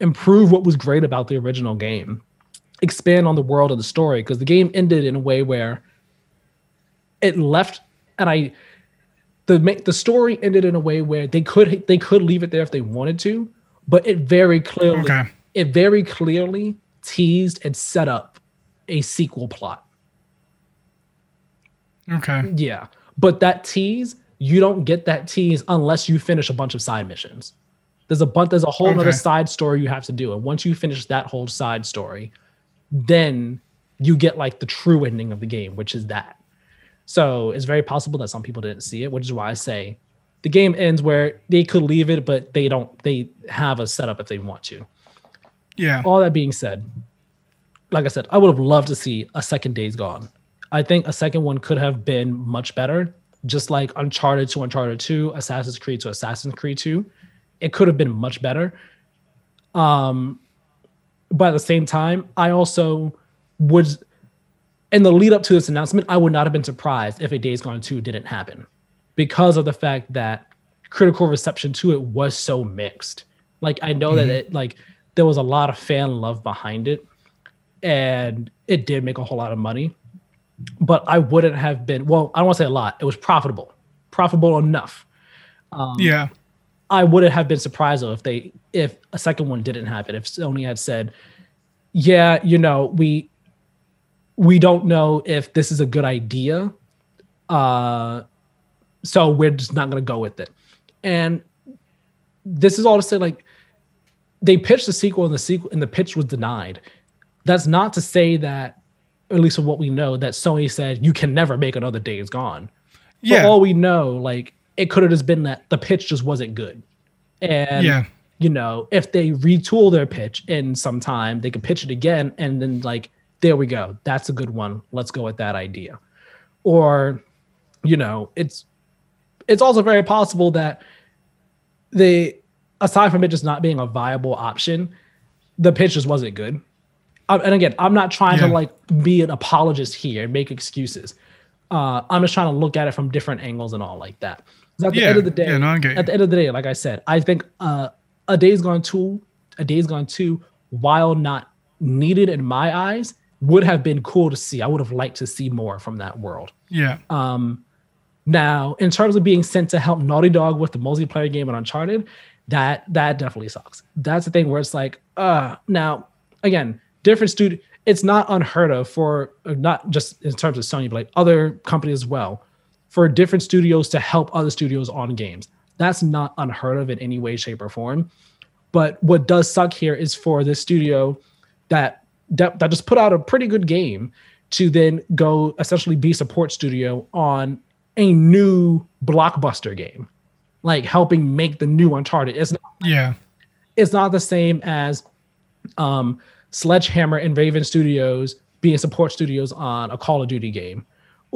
improve what was great about the original game expand on the world of the story because the game ended in a way where it left and i the the story ended in a way where they could they could leave it there if they wanted to but it very clearly Okay. it very clearly teased and set up a sequel plot okay. yeah but that tease you don't get that tease unless you finish a bunch of side missions there's a bunch there's a whole other side story you have to do and once you finish that whole side story then you get like the true ending of the game which is that so it's very possible that some people didn't see it which is why i say the game ends where they could leave it but they don't they have a setup if they want to Yeah. all that being said, like I said, I would have loved to see a second Days Gone. I think a second one could have been much better, just like Uncharted to Uncharted 2, Assassin's Creed to Assassin's Creed 2. It could have been much better. Um, but at the same time, I also would, in the lead up to this announcement, I would not have been surprised if a Days Gone 2 didn't happen because of the fact that critical reception to it was so mixed. Like I know that it like there was a lot of fan love behind it and it did make a whole lot of money. But I wouldn't have been well, I don't want to say a lot. It was profitable. Profitable enough. yeah. I wouldn't have been surprised though if they if a second one didn't happen. If Sony had said, "Yeah, you know, we we don't know if this is a good idea, uh, so we're just not going to go with it." And this is all to say, like, they pitched the sequel, and the sequel and the pitch was denied. That's not to say that, at least from what we know, that Sony said you can never make another Days Gone Yeah. for all we know, like it could have just been that the pitch just wasn't good. And Yeah. you know, if they retool their pitch in some time, they can pitch it again and then like, there we go. That's a good one. Let's go with that idea. Or, you know, it's it's also very possible that they aside from it just not being a viable option, the pitch just wasn't good. And again, I'm not trying Yeah. to like be an apologist here and make excuses. Uh, I'm just trying to look at it from different angles and all like that. At the Yeah. end of the day, Yeah, no, I get you. at the end of the day, like I said, I think uh, a Days Gone two, a Days Gone two, while not needed in my eyes, would have been cool to see. I would have liked to see more from that world. Yeah. Um, now, in terms of being sent to help Naughty Dog with the multiplayer game on Uncharted, that that definitely sucks. That's the thing where it's like, uh, now again, different studio. It's not unheard of for uh, not just in terms of Sony, but like other companies as well, for different studios to help other studios on games. That's not unheard of in any way, shape, or form. But what does suck here is for this studio that that, that just put out a pretty good game to then go essentially be support studio on a new blockbuster game, like helping make the new Uncharted. It's not, Yeah. it's not the same as um, Sledgehammer and Raven Studios being support studios on a Call of Duty game,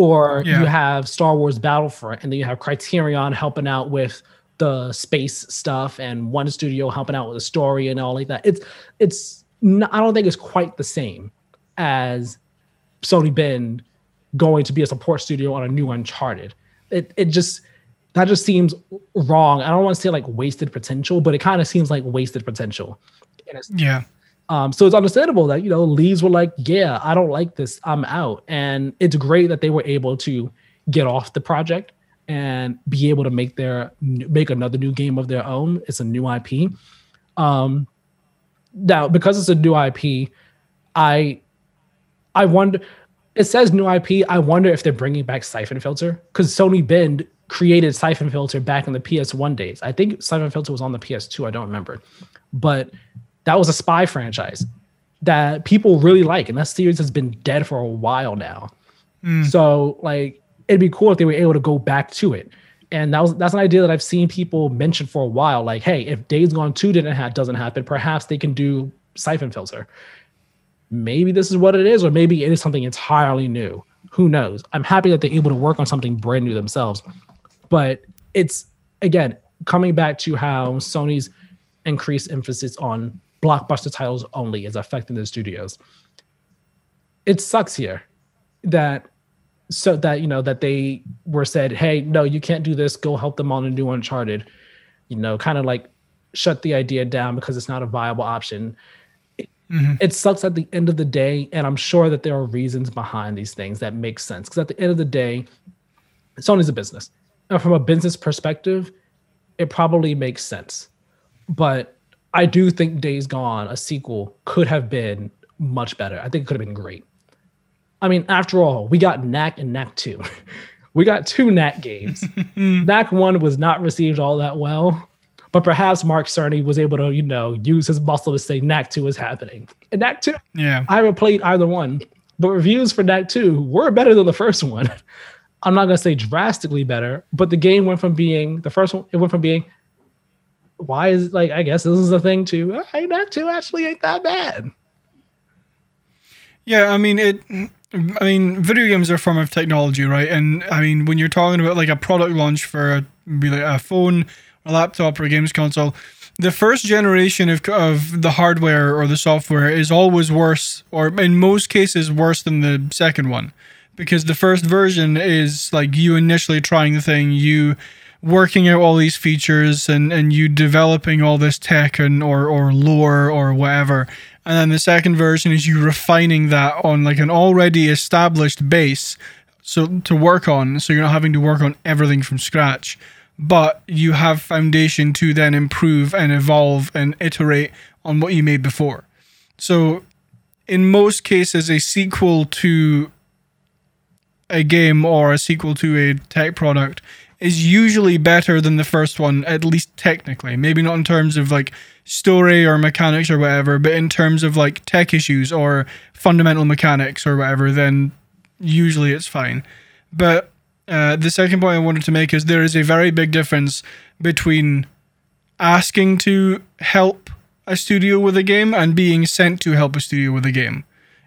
or Yeah. you have Star Wars Battlefront, and then you have Criterion helping out with the space stuff, and one studio helping out with the story and all like that. It's it's n- I don't think it's quite the same as Sony Bend going to be a support studio on a new Uncharted. It it just that just seems wrong. I don't want to say like wasted potential, but it kind of seems like wasted potential. Yeah. Um, so it's understandable that you know leads were like, yeah, I don't like this, I'm out, and it's great that they were able to get off the project and be able to make their make another new game of their own. It's a new IP. Um, now because it's a new IP, I I wonder. It says new IP. I wonder if they're bringing back Syphon Filter because Sony Bend created Syphon Filter back in the PS1 days. I think Syphon Filter was on the PS2. I don't remember, but that was a spy franchise that people really like, and that series has been dead for a while now. Hmm. So like, it'd be cool if they were able to go back to it. And that was that's an idea that I've seen people mention for a while. Like, hey, if Days Gone Two didn't ha- doesn't happen, perhaps they can do Syphon Filter maybe this is what it is, or maybe it is something entirely new. Who knows? I'm happy that they're able to work on something brand new themselves. But it's again coming back to how Sony's increased emphasis on blockbuster titles only is affecting the studios. It sucks here that so that you know that they were said, hey, no, you can't do this. Go help them on a new Uncharted. You know, kind of like shut the idea down because it's not a viable option mm-hmm. it sucks at the end of the day and i'm sure that there are reasons behind these things that make sense because at the end of the day sony's a business and from a business perspective it probably makes sense but i do think days gone a sequel could have been much better i think it could have been great i mean after all we got knack and knack 2 we got two knack games knack 1 was not received all that well but perhaps Mark Cerny was able to, you know, use his muscle to say Knack 2 is happening. And Knack 2, Yeah. I haven't played either one, but reviews for Knack 2 were better than the first one. I'm not gonna say drastically better, but the game went from being the first one, it went from being why is like I guess this is a thing too. Hey, that too actually ain't that bad. Yeah, I mean it. I mean, video games are a form of technology, right? And I mean, when you're talking about like a product launch for a, like a phone, a laptop, or a games console, the first generation of of the hardware or the software is always worse, or in most cases worse than the second one, because the first version is like you initially trying the thing, you working out all these features and and you developing all this tech and or or lore or whatever. And then the second version is you refining that on like an already established base so to work on so you're not having to work on everything from scratch. But you have foundation to then improve and evolve and iterate on what you made before. So in most cases a sequel to a game or a sequel to a tech product is usually better than the first one, at least technically. Maybe not in terms of like story or mechanics or whatever, but in terms of like tech issues or fundamental mechanics or whatever, then usually it's fine. But uh, the second point I wanted to make is there is a very big difference between asking to help a studio with a game and being sent to help a studio with a game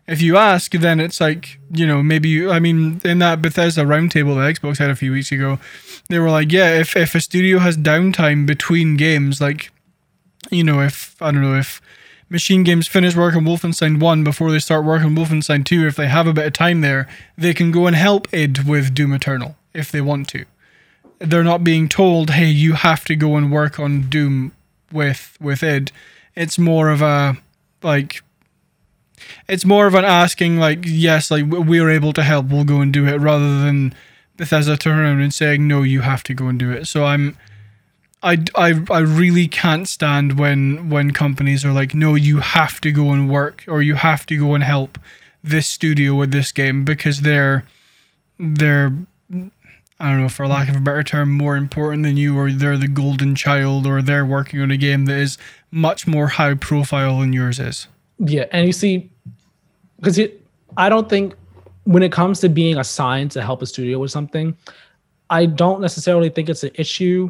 if you ask, then it's like, you know, maybe you, I mean, in that Bethesda roundtable that Xbox had a few weeks ago, they were like, yeah, if, if a studio has downtime between games, like, you know, if, I don't know, if Machine Games finish work on Wolfenstein 1 before they start work on Wolfenstein 2, if they have a bit of time there, they can go and help id with Doom Eternal if they want to. They're not being told, hey, you have to go and work on Doom with with id. It's more of a, like, it's more of an asking like yes like we're able to help we'll go and do it rather than bethesda turning around and saying no you have to go and do it so i'm I, I, I really can't stand when when companies are like no you have to go and work or you have to go and help this studio with this game because they're they're I don't know for lack of a better term more important than you or they're the golden child or they're working on a game that is much more high profile than yours is. Yeah, and you see, because I don't think when it comes to being assigned to help a studio with something, I don't necessarily think it's an issue,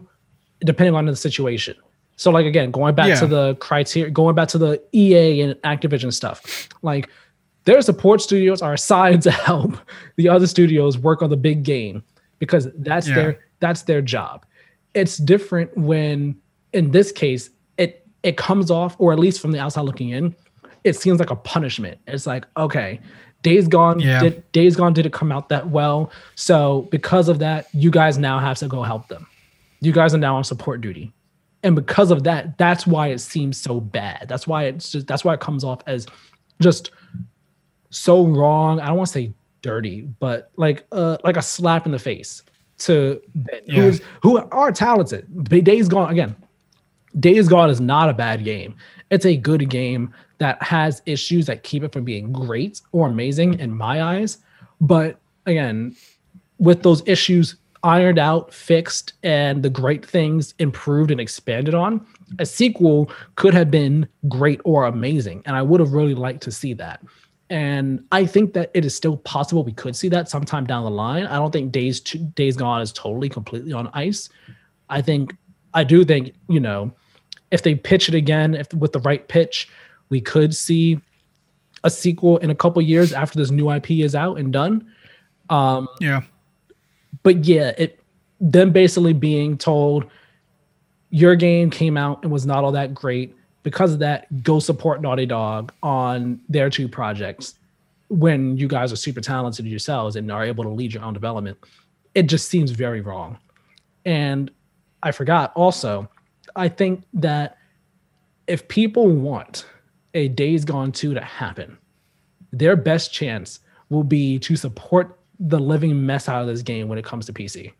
depending on the situation. So, like again, going back to the Criterion, going back to the EA and Activision stuff, like their support studios are assigned to help the other studios work on the big game because that's Yeah. their that's their job. It's different when, in this case, it it comes off, or at least from the outside looking in, it seems like a punishment. It's like, okay, Days Gone Yeah. did Days Gone didn't come out that well. So because of that, you guys now have to go help them. You guys are now on support duty. And because of that, that's why it seems so bad. That's why it's just that's why it comes off as just so wrong. I don't want to say dirty, but like uh like a slap in the face to Yeah. who are talented. Days Gone again. Days Gone is not a bad game. It's a good game that has issues that keep it from being great or amazing in my eyes. But again, with those issues ironed out, fixed, and the great things improved and expanded on, a sequel could have been great or amazing. And I would have really liked to see that. And I think that it is still possible we could see that sometime down the line. I don't think Days Days Gone is totally completely on ice. I think I do think, you know, if they pitch it again, if with the right pitch, we could see a sequel in a couple years after this new IP is out and done. Um, Yeah. but yeah, it them basically being told your game came out and was not all that great. Because of that, go support Naughty Dog on their two projects when you guys are super talented yourselves and are able to lead your own development. It just seems very wrong. And I forgot also, I think that if people want a Days Gone 2 to happen, their best chance will be to support the living mess out of this game when it comes to PC.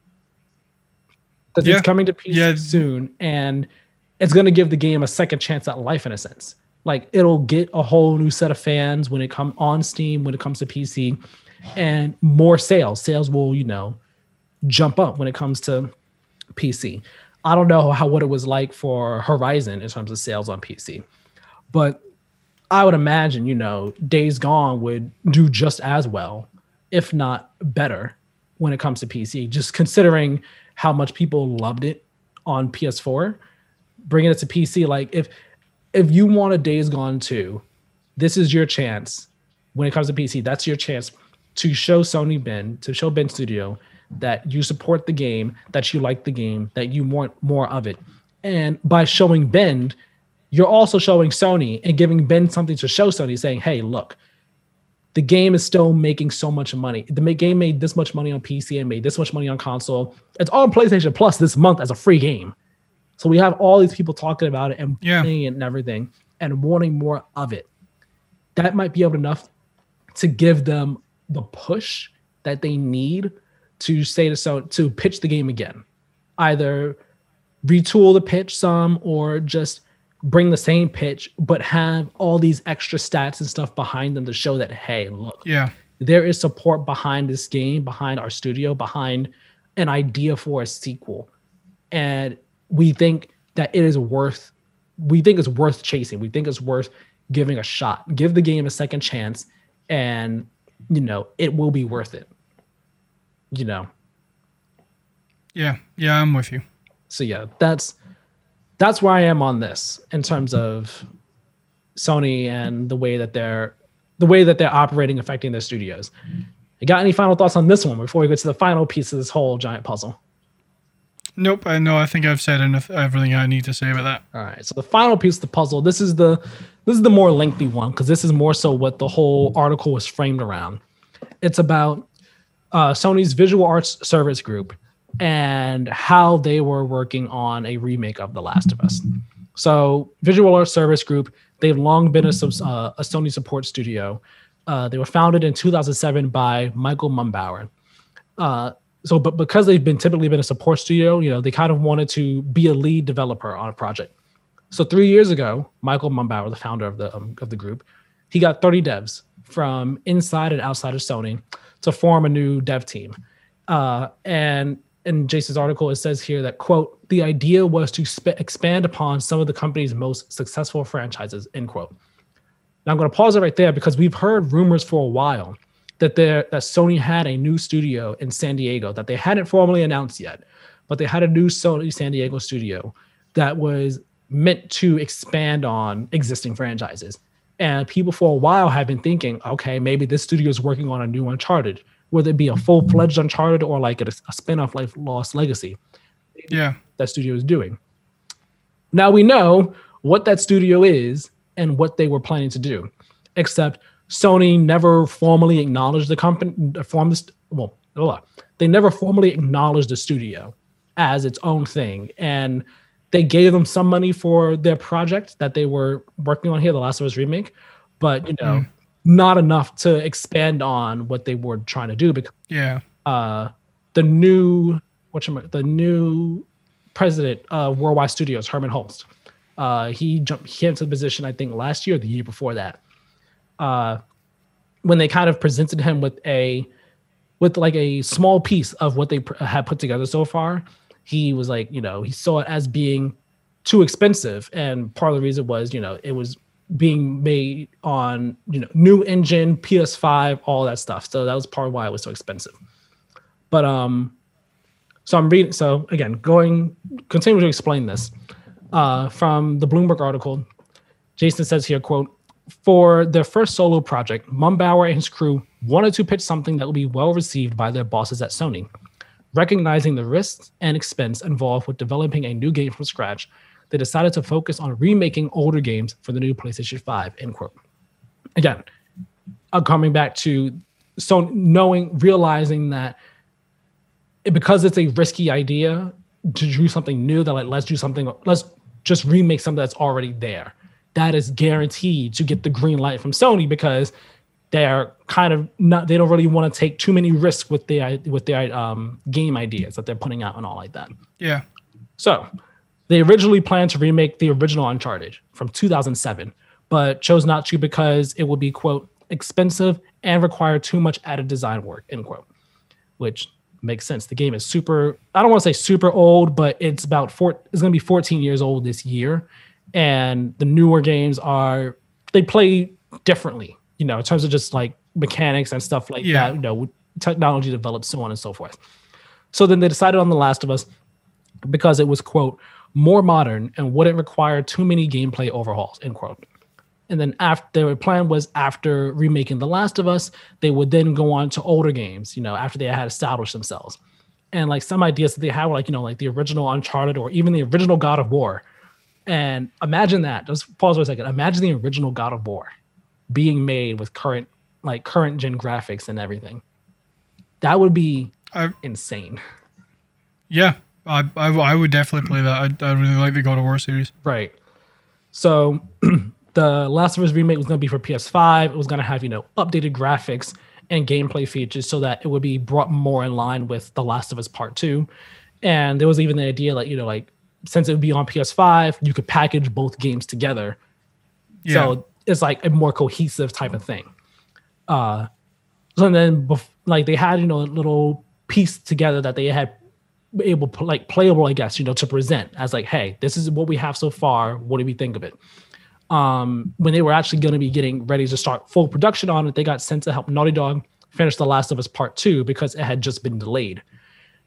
Because Yeah. it's coming to PC Yeah. soon, and it's going to give the game a second chance at life in a sense. Like it'll get a whole new set of fans when it come on Steam when it comes to PC, and more sales. Sales will you know jump up when it comes to PC. I don't know how what it was like for Horizon in terms of sales on PC, but I would imagine, you know, Days Gone would do just as well, if not better, when it comes to PC. Just considering how much people loved it on PS4, bringing it to PC, like if if you want a Days Gone 2, this is your chance. When it comes to PC, that's your chance to show Sony Bend, to show Bend Studio that you support the game, that you like the game, that you want more of it. And by showing Bend, you're also showing Sony and giving Bend something to show Sony, saying, hey, look, the game is still making so much money. The game made this much money on PC and made this much money on console. It's on PlayStation Plus this month as a free game. So we have all these people talking about it and Yeah. playing it and everything and wanting more of it. That might be able enough to give them the push that they need to say to so to pitch the game again. Either retool the pitch some or just bring the same pitch but have all these extra stats and stuff behind them to show that hey, look, Yeah. there is support behind this game, behind our studio, behind an idea for a sequel. And we think that it is worth we think it's worth chasing. We think it's worth giving a shot. Give the game a second chance and you know, it will be worth it. You know. Yeah. Yeah. I'm with you. So yeah, that's that's where I am on this in terms of Sony and the way that they're the way that they're operating affecting their studios. You got any final thoughts on this one before we go to the final piece of this whole giant puzzle? Nope. I know. I think I've said enough, everything I need to say about that. All right. So the final piece of the puzzle. This is the this is the more lengthy one because this is more so what the whole article was framed around. It's about uh, Sony's visual arts service group and how they were working on a remake of The Last of Us. So visual arts service group. They've long been a, uh, a Sony support studio. Uh, they were founded in 2007 by Michael Mumbauer. Uh, so, but because they've been typically been a support studio, you know, they kind of wanted to be a lead developer on a project. So three years ago, Michael Mumbauer, the founder of the um, of the group, he got 30 devs from inside and outside of Sony to form a new dev team. Uh, and in Jason's article, it says here that quote the idea was to sp- expand upon some of the company's most successful franchises. End quote. Now I'm going to pause it right there because we've heard rumors for a while that there that Sony had a new studio in San Diego that they hadn't formally announced yet, but they had a new Sony San Diego studio that was meant to expand on existing franchises. And people for a while have been thinking, okay, maybe this studio is working on a new Uncharted, whether it be a full fledged Uncharted or like a, a spin off like Lost Legacy Yeah. that studio is doing. Now we know what that studio is and what they were planning to do. Except Sony never formally acknowledged the company, formed well, they never formally acknowledged the studio as its own thing. And they gave them some money for their project that they were working on here, The Last of Us remake, but you know, mm. not enough to expand on what they were trying to do. Because yeah, uh, the new what the new president of Worldwide Studios, Herman Hulst, uh, he jumped he came to the position I think last year, or the year before that. Uh, when they kind of presented him with a with like a small piece of what they pr- had put together so far, he was like, you know, he saw it as being too expensive, and part of the reason was, you know, it was being made on you know new engine, PS5, all that stuff. So that was part of why it was so expensive. But um, so I'm reading. So again, going continue to explain this uh, from the Bloomberg article. Jason says here, quote, for their first solo project, Mumbauer and his crew wanted to pitch something that would be well received by their bosses at Sony. Recognizing the risks and expense involved with developing a new game from scratch, they decided to focus on remaking older games for the new PlayStation 5. End quote. Again, uh, coming back to so knowing, realizing that because it's a risky idea to do something new, that like let's do something, let's just remake something that's already there. That is guaranteed to get the green light from Sony because they're kind of not they don't really want to take too many risks with their with their um, game ideas that they're putting out and all like that. Yeah. So they originally planned to remake the original Uncharted from 2007, but chose not to because it would be quote expensive and require too much added design work end quote, which makes sense. The game is super. I don't want to say super old, but it's about four. It's going to be 14 years old this year, and the newer games are they play differently you know, in terms of just like mechanics and stuff like yeah. that, you know, technology develops, so on and so forth. So then they decided on The Last of Us because it was, quote, more modern and wouldn't require too many gameplay overhauls, end quote. And then after their plan was after remaking The Last of Us, they would then go on to older games, you know, after they had established themselves. And like some ideas that they had were like, you know, like the original Uncharted or even the original God of War. And imagine that. Just pause for a second. Imagine the original God of War being made with current like current gen graphics and everything. That would be I, insane. Yeah, I, I, I would definitely play that. I I really like the God of War series. Right. So the Last of Us remake was going to be for PS5. It was going to have you know updated graphics and gameplay features so that it would be brought more in line with The Last of Us Part Two. And there was even the idea like you know like since it would be on PS5, you could package both games together. Yeah. So it's like a more cohesive type of thing. Uh, so then like they had you know a little piece together that they had able like playable I guess you know to present as like hey this is what we have so far. What do we think of it? Um when they were actually going to be getting ready to start full production on it they got sent to help Naughty Dog finish The Last of Us Part 2 because it had just been delayed.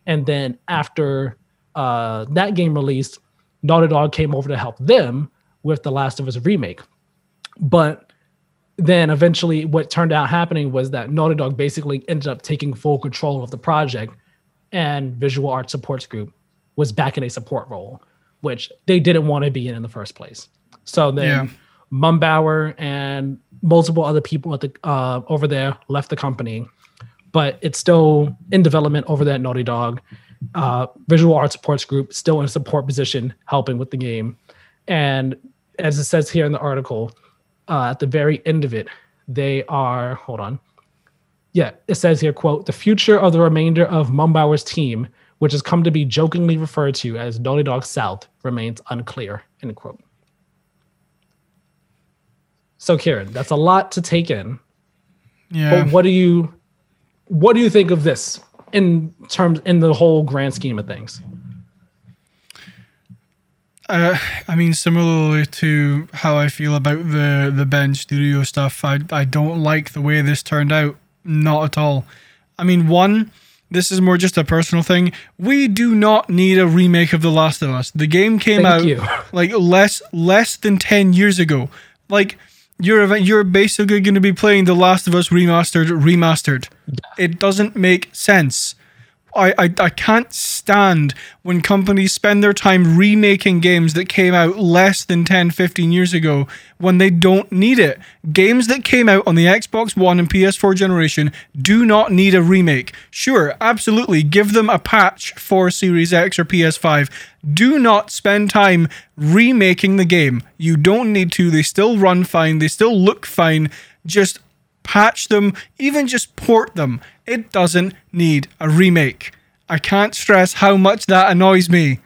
And then after uh that game released Naughty Dog came over to help them with The Last of Us remake but then eventually, what turned out happening was that Naughty Dog basically ended up taking full control of the project, and Visual Arts Service Group was back in a support role, which they didn't want to be in in the first place. So then, yeah. Mumbauer and multiple other people at the uh, over there left the company, but it's still in development over there at Naughty Dog. Uh, Visual Arts Service Group still in a support position, helping with the game, and as it says here in the article, uh, at the very end of it, they are, hold on. Yeah, it says here, quote, the future of the remainder of Mumbauer's team, which has come to be jokingly referred to as Naughty Dog South, remains unclear, end quote. So Kieran, that's a lot to take in. Yeah. But what do you what do you think of this in terms in the whole grand scheme of things? Uh, I mean, similarly to how I feel about the the Bend Studio stuff, I I don't like the way this turned out. Not at all. I mean, one, this is more just a personal thing. We do not need a remake of The Last of Us. The game came Thank out you. like less less than ten years ago. Like you're you're basically going to be playing The Last of Us remastered remastered. It doesn't make sense. I, I, I can't stand when companies spend their time remaking games that came out less than 10, 15 years ago when they don't need it. Games that came out on the Xbox One and PS4 generation do not need a remake. Sure, absolutely, give them a patch for Series X or PS5. Do not spend time remaking the game. You don't need to. They still run fine, they still look fine. Just patch them, even just port them. It doesn't need a remake. I can't stress how much that annoys me.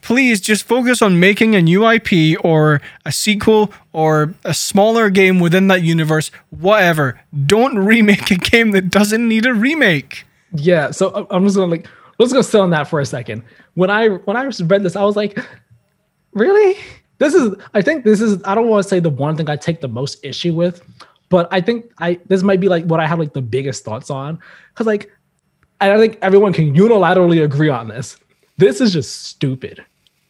Please just focus on making a new IP or a sequel or a smaller game within that universe, whatever. Don't remake a game that doesn't need a remake. Yeah, so I'm just gonna like let's go sit on that for a second. When I when I read this, I was like, really? This is I think this is I don't want to say the one thing I take the most issue with, but I think I this might be like what I have like the biggest thoughts on. Cause like I don't think everyone can unilaterally agree on this. This is just stupid.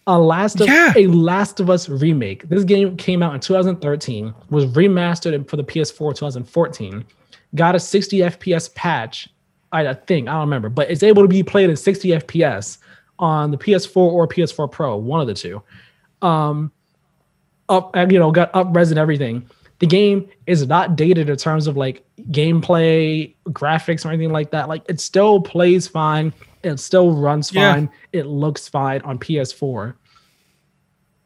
A Last of Yeah. a Last of Us remake. This game came out in 2013, was remastered for the PS4 2014, got a 60 FPS patch. I, I think I don't remember, but it's able to be played in 60 FPS on the PS4 or PS4 Pro, one of the two. Um, up and you know got up res and everything. The game is not dated in terms of like gameplay, graphics, or anything like that. Like it still plays fine. It still runs Yeah. fine. It looks fine on PS4.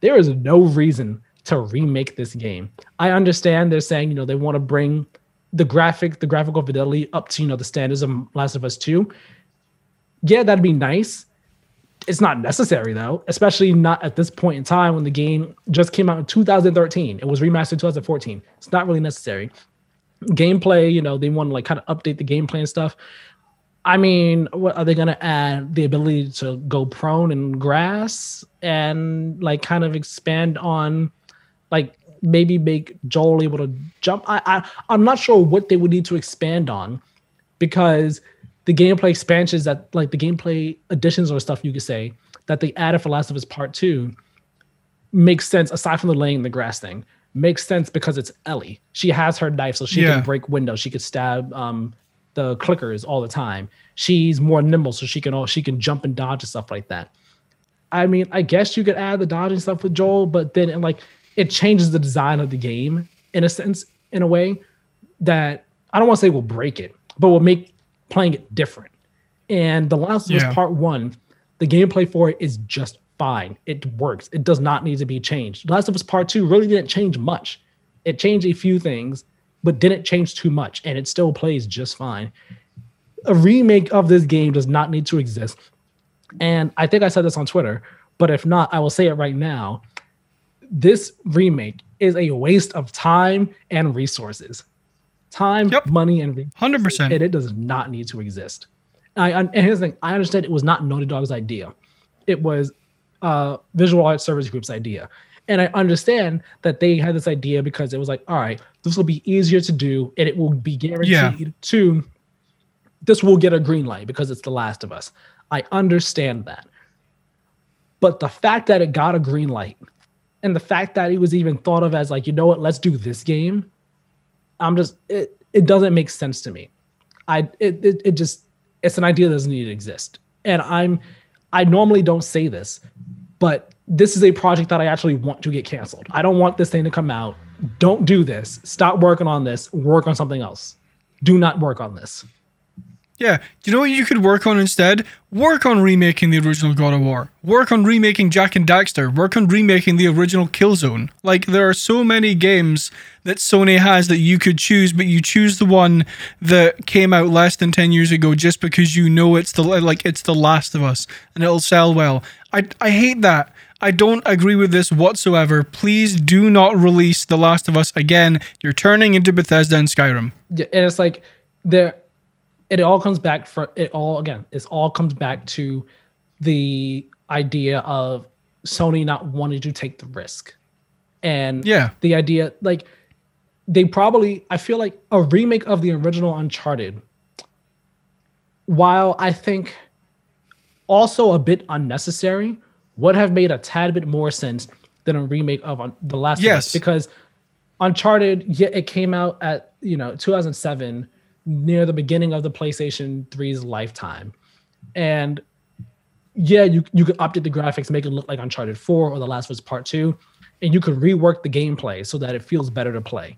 There is no reason to remake this game. I understand they're saying, you know, they want to bring the graphic, the graphical fidelity up to, you know, the standards of Last of Us 2. Yeah, that'd be nice. It's not necessary though, especially not at this point in time when the game just came out in 2013. It was remastered in 2014. It's not really necessary. Gameplay, you know, they want to like kind of update the gameplay and stuff. I mean, what are they to add? The ability to go prone in grass and like kind of expand on, like maybe make Joel able to jump. I, I I'm not sure what they would need to expand on, because the gameplay expansions that like the gameplay additions or stuff you could say that they added for Last of Us Part Two makes sense aside from the laying in the grass thing. Makes sense because it's Ellie. She has her knife, so she Yeah. can break windows. She could stab um, the clickers all the time. She's more nimble, so she can all she can jump and dodge and stuff like that. I mean, I guess you could add the dodging stuff with Joel, but then and like it changes the design of the game in a sense, in a way that I don't want to say will break it, but will make playing it different. And The Last of Us Yeah. Part One, the gameplay for it is just fine. It works. It does not need to be changed. The Last of Us Part Two really didn't change much. It changed a few things, but didn't change too much, and it still plays just fine. A remake of this game does not need to exist. And I think I said this on Twitter, but if not, I will say it right now. This remake is a waste of time and resources. Time, Yep. money, and 100%. and it does not need to exist. I, and here's the thing: I understand it was not Naughty Dog's idea; it was uh, Visual Arts Service Group's idea, and I understand that they had this idea because it was like, all right, this will be easier to do, and it will be guaranteed to. This will get a green light because it's The Last of Us. I understand that, but the fact that it got a green light, and the fact that it was even thought of as like, you know what, let's do this game. I'm just it. It doesn't make sense to me. I it, it it just it's an idea that doesn't need to exist. And I'm I normally don't say this, but this is a project that I actually want to get canceled. I don't want this thing to come out. Don't do this. Stop working on this. Work on something else. Do not work on this. Yeah, you know what you could work on instead? Work on remaking the original God of War. Work on remaking Jak and Daxter. Work on remaking the original Killzone. Like there are so many games that Sony has that you could choose, but you choose the one that came out less than 10 years ago just because you know it's the like it's the last of us and it'll sell well. I I hate that. I don't agree with this whatsoever. Please do not release The Last of Us again. You're turning into Bethesda and Skyrim. Yeah, and it's like there it all comes back for it all again it all comes back to the idea of sony not wanting to take the risk and Yeah. the idea like they probably i feel like a remake of the original uncharted while i think also a bit unnecessary would have made a tad bit more sense than a remake of Un- the last of Yes. Us because Uncharted, yeah, it came out at you know 2007, near the beginning of the PlayStation 3's lifetime. And yeah, you you could update the graphics, make it look like Uncharted 4 or The Last of Us Part 2, and you could rework the gameplay so that it feels better to play.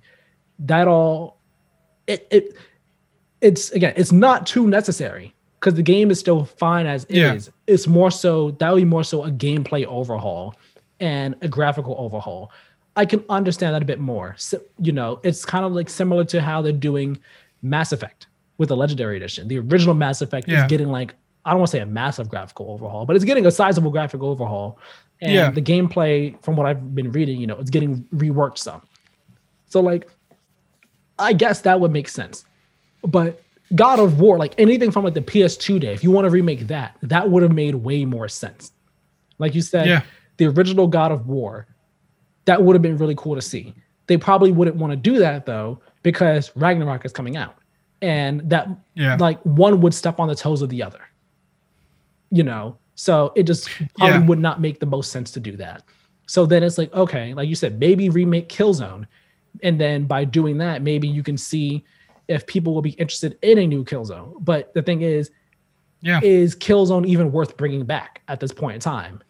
That all it it it's again, it's not too necessary because the game is still fine as Yeah. is. It's more so that would be more so a gameplay overhaul and a graphical overhaul. I can understand that a bit more. So, you know, it's kind of like similar to how they're doing Mass Effect with the Legendary Edition. The original Mass Effect Yeah. is getting like I don't want to say a massive graphical overhaul, but it's getting a sizable graphical overhaul. And Yeah. the gameplay, from what I've been reading, you know, it's getting reworked some. So like, I guess that would make sense. But God of War, like anything from like the PS2 day, if you want to remake that, that would have made way more sense. Like you said, Yeah. the original God of War, that would have been really cool to see. They probably wouldn't want to do that though, because Ragnarok is coming out. And that Yeah. like one would step on the toes of the other. You know, so it just probably Yeah. would not make the most sense to do that. So then it's like, okay, like you said, maybe remake Killzone. And then by doing that, maybe you can see if people will be interested in a new Killzone. But the thing is, Yeah. is Killzone even worth bringing back at this point in time?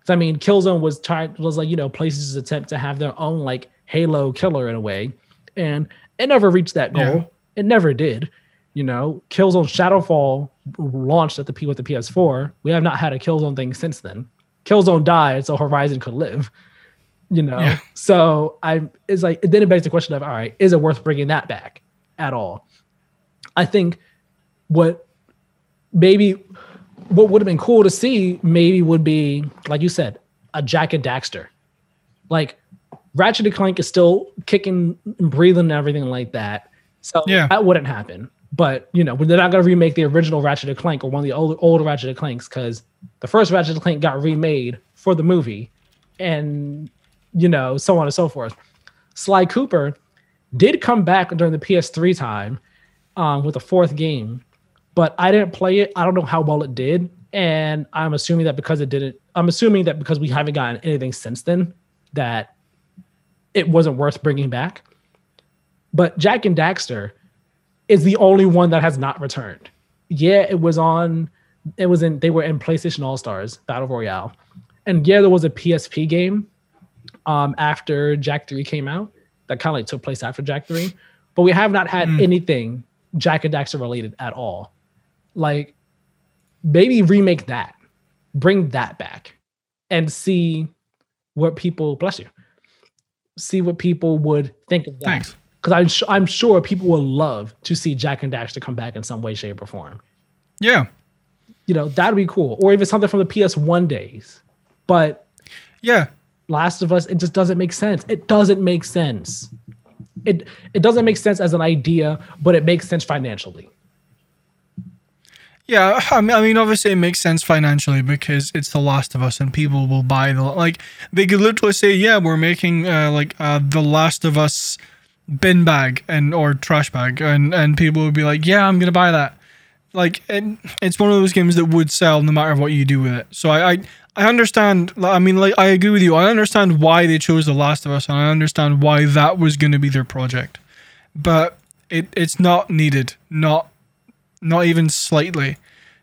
'Cause, I mean, Killzone was tried was like you know Places' attempt to have their own like Halo killer in a way, and it never reached that goal. Yeah. It never did. You know, Killzone Shadow Fall launched at the P with the PS4. We have not had a Killzone thing since then. Killzone died, so Horizon could live. You know, Yeah. so I it's like then it begs the question of all right, is it worth bringing that back at all? I think what maybe what would have been cool to see maybe would be like you said a Jak and Daxter like Ratchet and Clank is still kicking and breathing and everything like that so Yeah. that wouldn't happen but you know they're not going to remake the original Ratchet and Clank or one of the older, older Ratchet and Clanks because the first Ratchet and Clank got remade for the movie and you know so on and so forth Sly Cooper did come back during the PS3 time um, with a fourth game, but I didn't play it. I don't know how well it did, and I'm assuming that because it didn't, I'm assuming that because we haven't gotten anything since then, that it wasn't worth bringing back. But Jak and Daxter is the only one that has not returned. Yeah, it was on. It was in. They were in PlayStation All Stars Battle Royale, and yeah, there was a PSP game um, after Jak Three came out that kind of like took place after Jak Three, but we have not had anything Jak and Daxter related at all. Like maybe remake that, bring that back, and see what people bless you. See what people would think of that. Thanks. Because I'm su- I'm sure people will love to see Jak and Daxter come back in some way, shape, or form. Yeah. You know that'd be cool, or even something from the PS1 days. But Yeah. Last of Us, it just doesn't make sense. It doesn't make sense. It it doesn't make sense as an idea, but it makes sense financially. Yeah, I mean, obviously it makes sense financially because it's The Last of Us, and people will buy the like. They could literally say, "Yeah, we're making uh, like uh, The Last of Us bin bag and or trash bag," and and people would be like, "Yeah, I'm gonna buy that." Like, and it's one of those games that would sell no matter what you do with it. So I, I, I understand. I mean, like, I agree with you. I understand why they chose The Last of Us, and I understand why that was gonna be their project, but it it's not needed. Not not even slightly.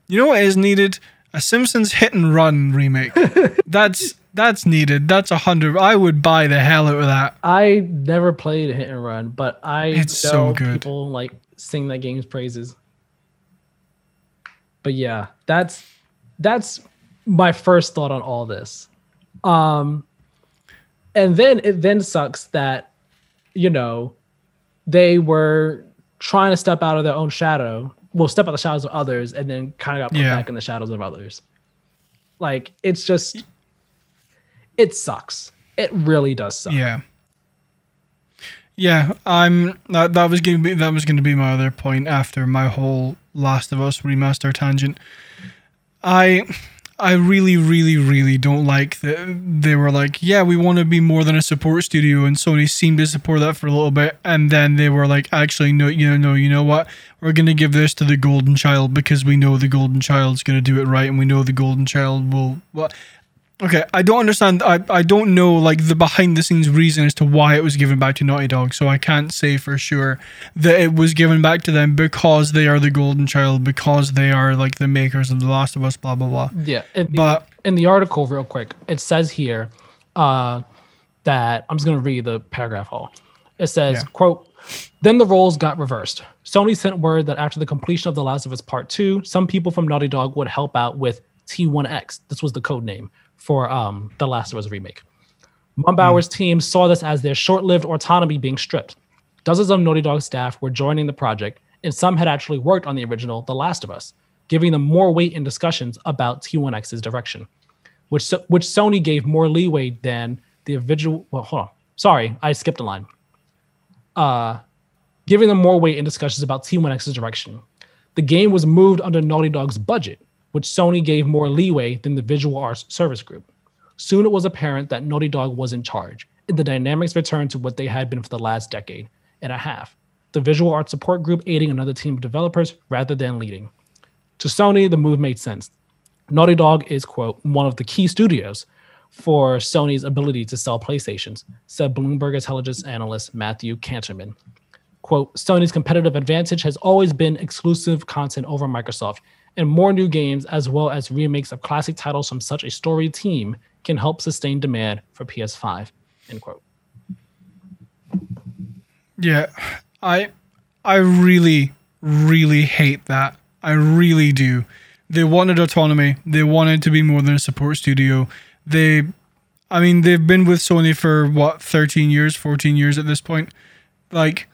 You know what is needed? A Simpsons hit and run remake. that's that's needed. That's a hundred. I would buy the hell out of that. I never played Hit and Run, but I It's know so good. people like sing that game's praises. But yeah, that's that's my first thought on all this. Um and then it then sucks that you know they were trying to step out of their own shadow, well, step out of the shadows of others, and then kind of got put Yeah. back in the shadows of others. Like it's just it sucks. It really does suck. Yeah. Yeah, I'm that, that was gonna be that was gonna be my other point after my whole Last of Us remaster tangent. I I really, really, really don't like that they were like, yeah, we want to be more than a support studio, and Sony seemed to support that for a little bit, and then they were like, actually, no, you know, no, you know what? We're gonna give this to the Golden Child because we know the Golden Child's gonna do it right, and we know the Golden Child will. Well, Okay, I don't understand. I, I don't know like the behind the scenes reason as to why it was given back to Naughty Dog, so I can't say for sure that it was given back to them because they are the golden child, because they are like the makers of The Last of Us, blah blah blah. Yeah, in, But in the article, real quick, it says here uh, that I'm just going to read the paragraph all. It says, Yeah. "quote Then the roles got reversed. Sony sent word that after the completion of The Last of Us Part Two, some people from Naughty Dog would help out with T1X. This was the code name for um, The Last of Us remake. Mumbauer's team saw this as their short-lived autonomy being stripped. Dozens of Naughty Dog staff were joining the project, and some had actually worked on the original The Last of Us, giving them more weight in discussions about T1X's direction, which which Sony gave more leeway than the individual. Well, hold on. Sorry, I skipped a line. Uh, giving them more weight in discussions about T1X's direction. The game was moved under Naughty Dog's budget, which Sony gave more leeway than the Visual Arts Service Group. Soon it was apparent that Naughty Dog was in charge, and the dynamics returned to what they had been for the last decade and a half. The Visual Arts Support Group aiding another team of developers rather than leading. To Sony, the move made sense. Naughty Dog is, quote, one of the key studios for Sony's ability to sell PlayStations, said Bloomberg intelligence analyst Matthew Kanterman. Quote, Sony's competitive advantage has always been exclusive content over Microsoft, and more new games as well as remakes of classic titles from such a storied team can help sustain demand for PS5. End quote. Yeah, I I really really hate that. I really do. They wanted autonomy. They wanted to be more than a support studio. They I mean, they've been with Sony for what, 13 years, 14 years at this point. Like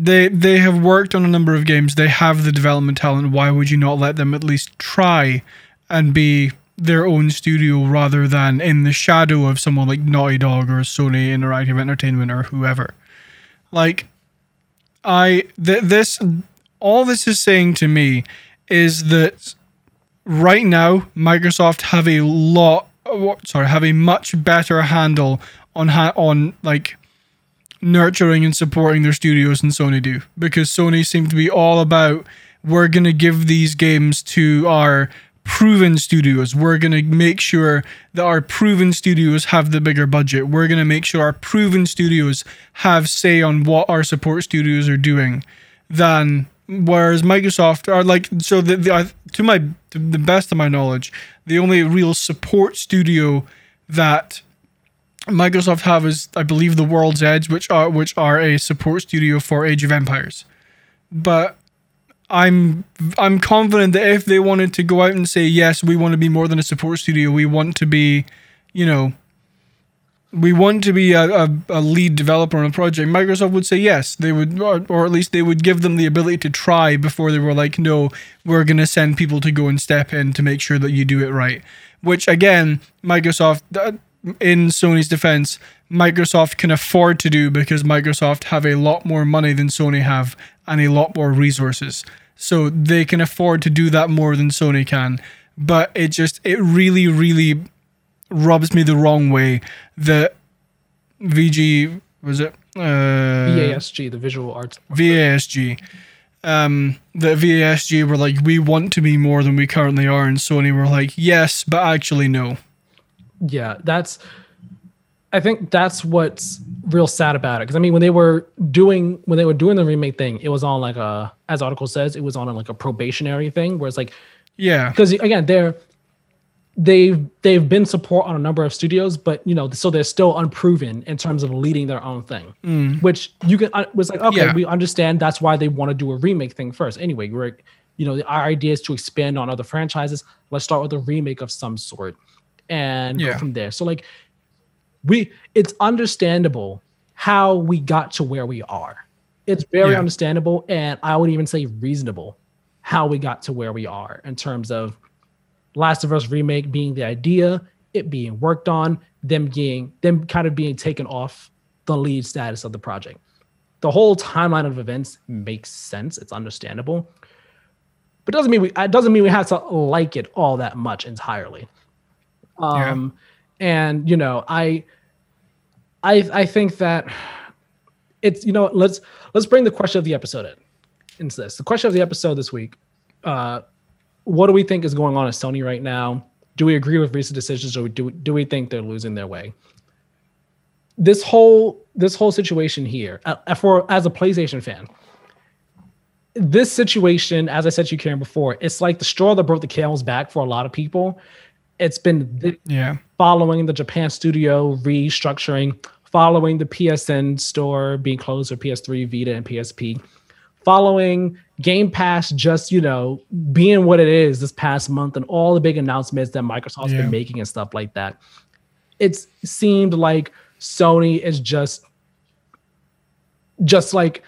they they have worked on a number of games. They have the development talent. Why would you not let them at least try and be their own studio rather than in the shadow of someone like Naughty Dog or Sony Interactive Entertainment or whoever? Like I th- this all this is saying to me is that right now Microsoft have a lot sorry have a much better handle on ha- on like nurturing and supporting their studios than Sony do because Sony seem to be all about we're going to give these games to our proven studios. We're going to make sure that our proven studios have the bigger budget. We're going to make sure our proven studios have say on what our support studios are doing than whereas Microsoft are like so the, the to my to the best of my knowledge, the only real support studio that Microsoft have is I believe the World's Edge, which are which are a support studio for Age of Empires. But I'm I'm confident that if they wanted to go out and say yes, we want to be more than a support studio, we want to be, you know, we want to be a, a, a lead developer on a project, Microsoft would say yes. They would, or, or at least they would give them the ability to try before they were like, no, we're to send people to go and step in to make sure that you do it right. Which again, Microsoft, uh, in Sony's defense, Microsoft can afford to do because Microsoft have a lot more money than Sony have and a lot more resources. So they can afford to do that more than Sony can. But it just, it really, really rubs me the wrong way that VG was it uh, VASG, the Visual Arts. VASG um that VASG were like we want to be more than we currently are and Sony were like yes but actually no Yeah, that's. I think that's what's real sad about it. Because I mean, when they were doing when they were doing the remake thing, it was on like a, as article says, it was on like a probationary thing, where it's like yeah because again they're they've they've been support on a number of studios but you know so they're still unproven in terms of leading their own thing which you can uh, was like okay Yeah. we understand that's why they want to do a remake thing first anyway we're you know our idea is to expand on other franchises let's start with a remake of some sort and Yeah. from there so like we it's understandable how we got to where we are it's very Yeah. understandable and i would even say reasonable how we got to where we are in terms of Last of Us remake being the idea, it being worked on, them being them kind of being taken off the lead status of the project. The whole timeline of events makes sense. It's understandable, but doesn't mean we it doesn't mean we have to like it all that much entirely. Um, and you know, I, I, I think that it's you know let's let's bring the question of the episode in into this. The question of the episode this week uh, what do we think is going on at Sony right now? Do we agree with recent decisions, or do do we think they're losing their way? This whole this whole situation here, uh, for as a PlayStation fan, this situation, as I said to you, Kieran, before, it's like the straw that broke the camel's back for a lot of people. It's been th- yeah following the Japan studio restructuring, following the PSN store being closed for PS3, Vita, and PSP, following Game Pass just, you know, being what it is this past month and all the big announcements that Microsoft's Yeah. been making and stuff like that. It's seemed like Sony is just just like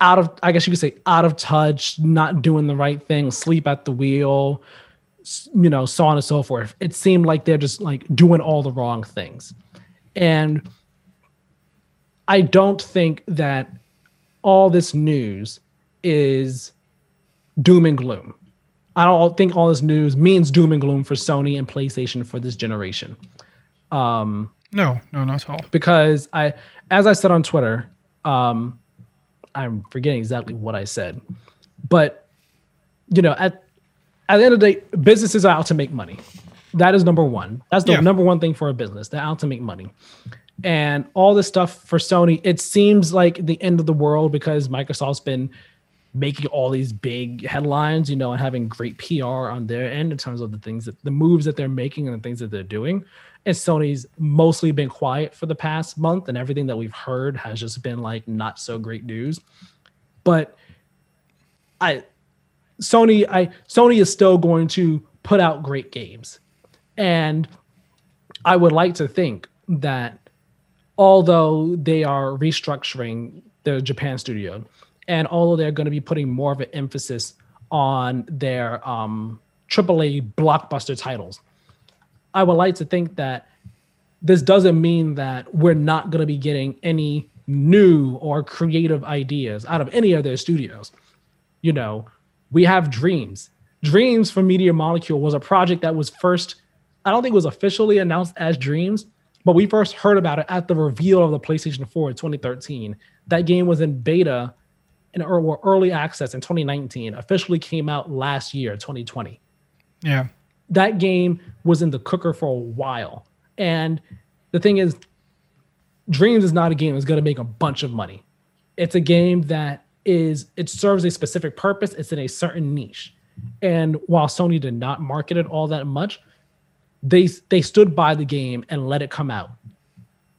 out of I guess you could say out of touch, not doing the right thing, sleep at the wheel, you know, so on and so forth. It seemed like they're just like doing all the wrong things. And I don't think that all this news is doom and gloom. I don't think all this news means doom and gloom for Sony and PlayStation for this generation. Um, no no not at all because I, as I said on Twitter, um, I'm forgetting exactly what I said, but you know, at at the end of the day, businesses are out to make money. That is number one. That's the Yeah. number one thing for a business. They're out to make money. And all this stuff for Sony, it seems like the end of the world because Microsoft's been making all these big headlines, you know, and having great PR on their end in terms of the things that the moves that they're making and the things that they're doing. And Sony's mostly been quiet for the past month, and everything that we've heard has just been like not so great news. But I Sony, I Sony is still going to put out great games. And I would like to think that although they are restructuring their Japan studio, and although they're going to be putting more of an emphasis on their um, AAA blockbuster titles, I would like to think that this doesn't mean that we're not going to be getting any new or creative ideas out of any of their studios. You know, we have Dreams. Dreams from Media Molecule was a project that was first, I don't think it was officially announced as Dreams, but we first heard about it at the reveal of the PlayStation 4 in 2013. That game was in beta in ear- or early access in 2019, officially came out last year, 2020 yeah that game was in the cooker for a while. And the thing is, Dreams is not a game that's going to make a bunch of money. It's a game that is it serves a specific purpose. It's in a certain niche. And while Sony did not market it all that much, they they stood by the game and let it come out.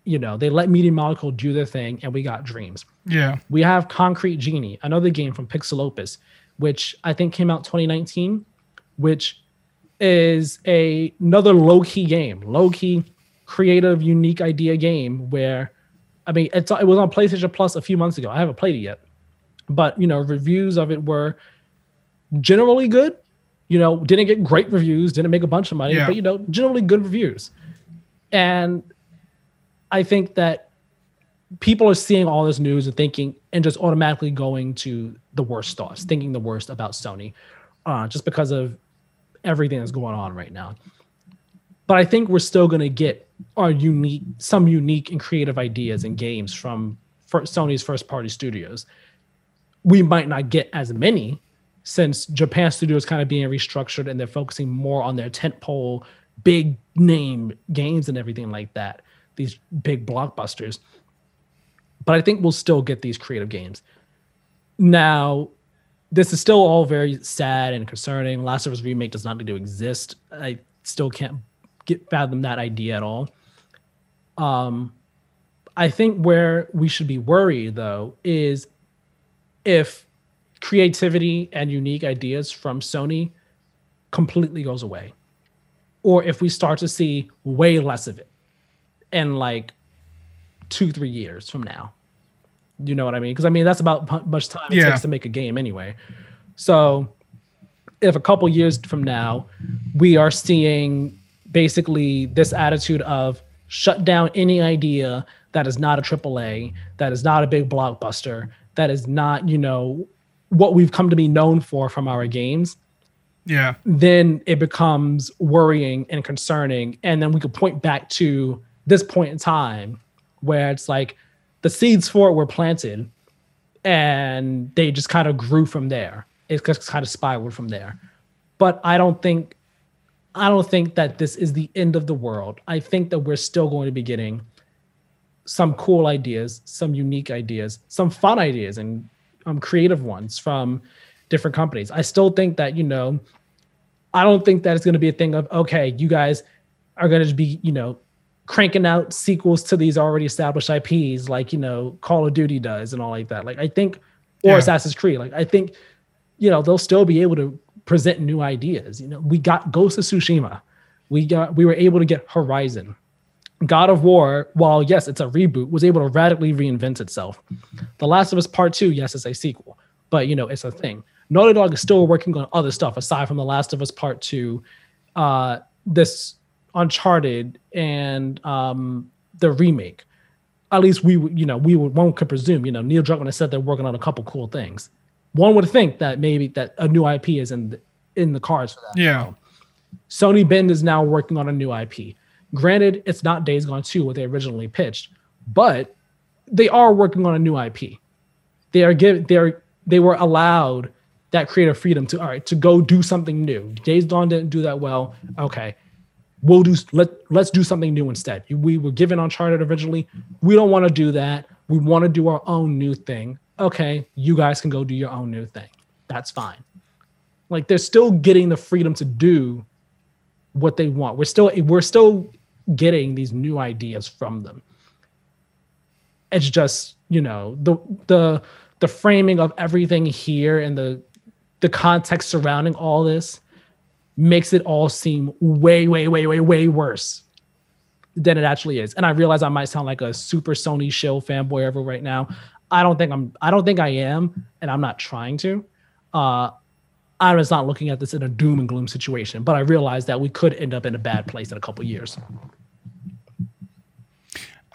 You know, they let Media Molecule do their thing, and we got Dreams. yeah We have Concrete Genie, another game from Pixelopus, which I think came out 2019, which is a another low key game, low key, creative, unique idea game where, I mean, it's it was on PlayStation Plus a few months ago. I haven't played it yet, but you know, reviews of it were generally good. You know, didn't get great reviews, didn't make a bunch of money, Yeah. but you know, generally good reviews. And I think that people are seeing all this news and thinking and just automatically going to the worst thoughts, thinking the worst about Sony, uh, just because of everything that's going on right now. But I think we're still going to get our unique, some unique and creative ideas and games from Sony's first party studios. We might not get as many since Japan studios kind of being restructured and they're focusing more on their tentpole, big name games and everything like that. These big blockbusters but I think we'll still get these creative games. Now, this is still all very sad and concerning. Last of Us remake does not need to exist. I still can't get fathom that idea at all. Um, I think where we should be worried though is if creativity and unique ideas from Sony completely goes away, or if we start to see way less of it, in like two three years from now. You know what i mean? Because i mean that's about how much time it Yeah. takes to make a game anyway. So if a couple years from now we are seeing basically this attitude of shut down any idea that is not a aaa that is not a big blockbuster that is not you know what we've come to be known for from our games yeah then it becomes worrying and concerning. And then we could point back to this point in time where it's like the seeds for it were planted and they just kind of grew from there. It just kind of spiraled from there. But I don't think I don't think that this is the end of the world. I think that we're still going to be getting some cool ideas, some unique ideas, some fun ideas, and um, creative ones from different companies. I still think that, you know, I don't think that it's going to be a thing of, okay, you guys are going to be, you know, cranking out sequels to these already established IPs like, you know, Call of Duty does and all like that. Like, I think, or yeah. Assassin's Creed, like, I think, you know, they'll still be able to present new ideas. You know, we got Ghost of Tsushima. We got, we were able to get Horizon. God of War, while yes, it's a reboot, was able to radically reinvent itself. The Last of Us Part 2, yes, it's a sequel, but you know, it's a thing. Naughty Dog is still working on other stuff aside from The Last of Us Part 2, uh, this Uncharted and um, the remake. At least we, you know, we would one could presume, you know, Neil Druckmann has said they're working on a couple cool things. One would think that maybe that a new IP is in the, in the cards for that. Yeah. Sony Bend is now working on a new IP. Granted, it's not Days Gone 2 what they originally pitched, but they are working on a new IP. They are give they are they were allowed that creative freedom to all right to go do something new. Days Gone didn't do that well. Okay, we'll do let let's do something new instead. We were given Uncharted originally. We don't want to do that. We want to do our own new thing. Okay, you guys can go do your own new thing. That's fine. Like they're still getting the freedom to do what they want. We're still we're still getting these new ideas from them. It's just, you know, the the the framing of everything here and the the context surrounding all this makes it all seem way, way, way, way, way worse than it actually is. And I realize I might sound like a super Sony shill fanboy ever right now. I don't think I'm I don't think I am, and I'm not trying to. Uh I was not looking at this in a doom and gloom situation, but I realized that we could end up in a bad place in a couple years.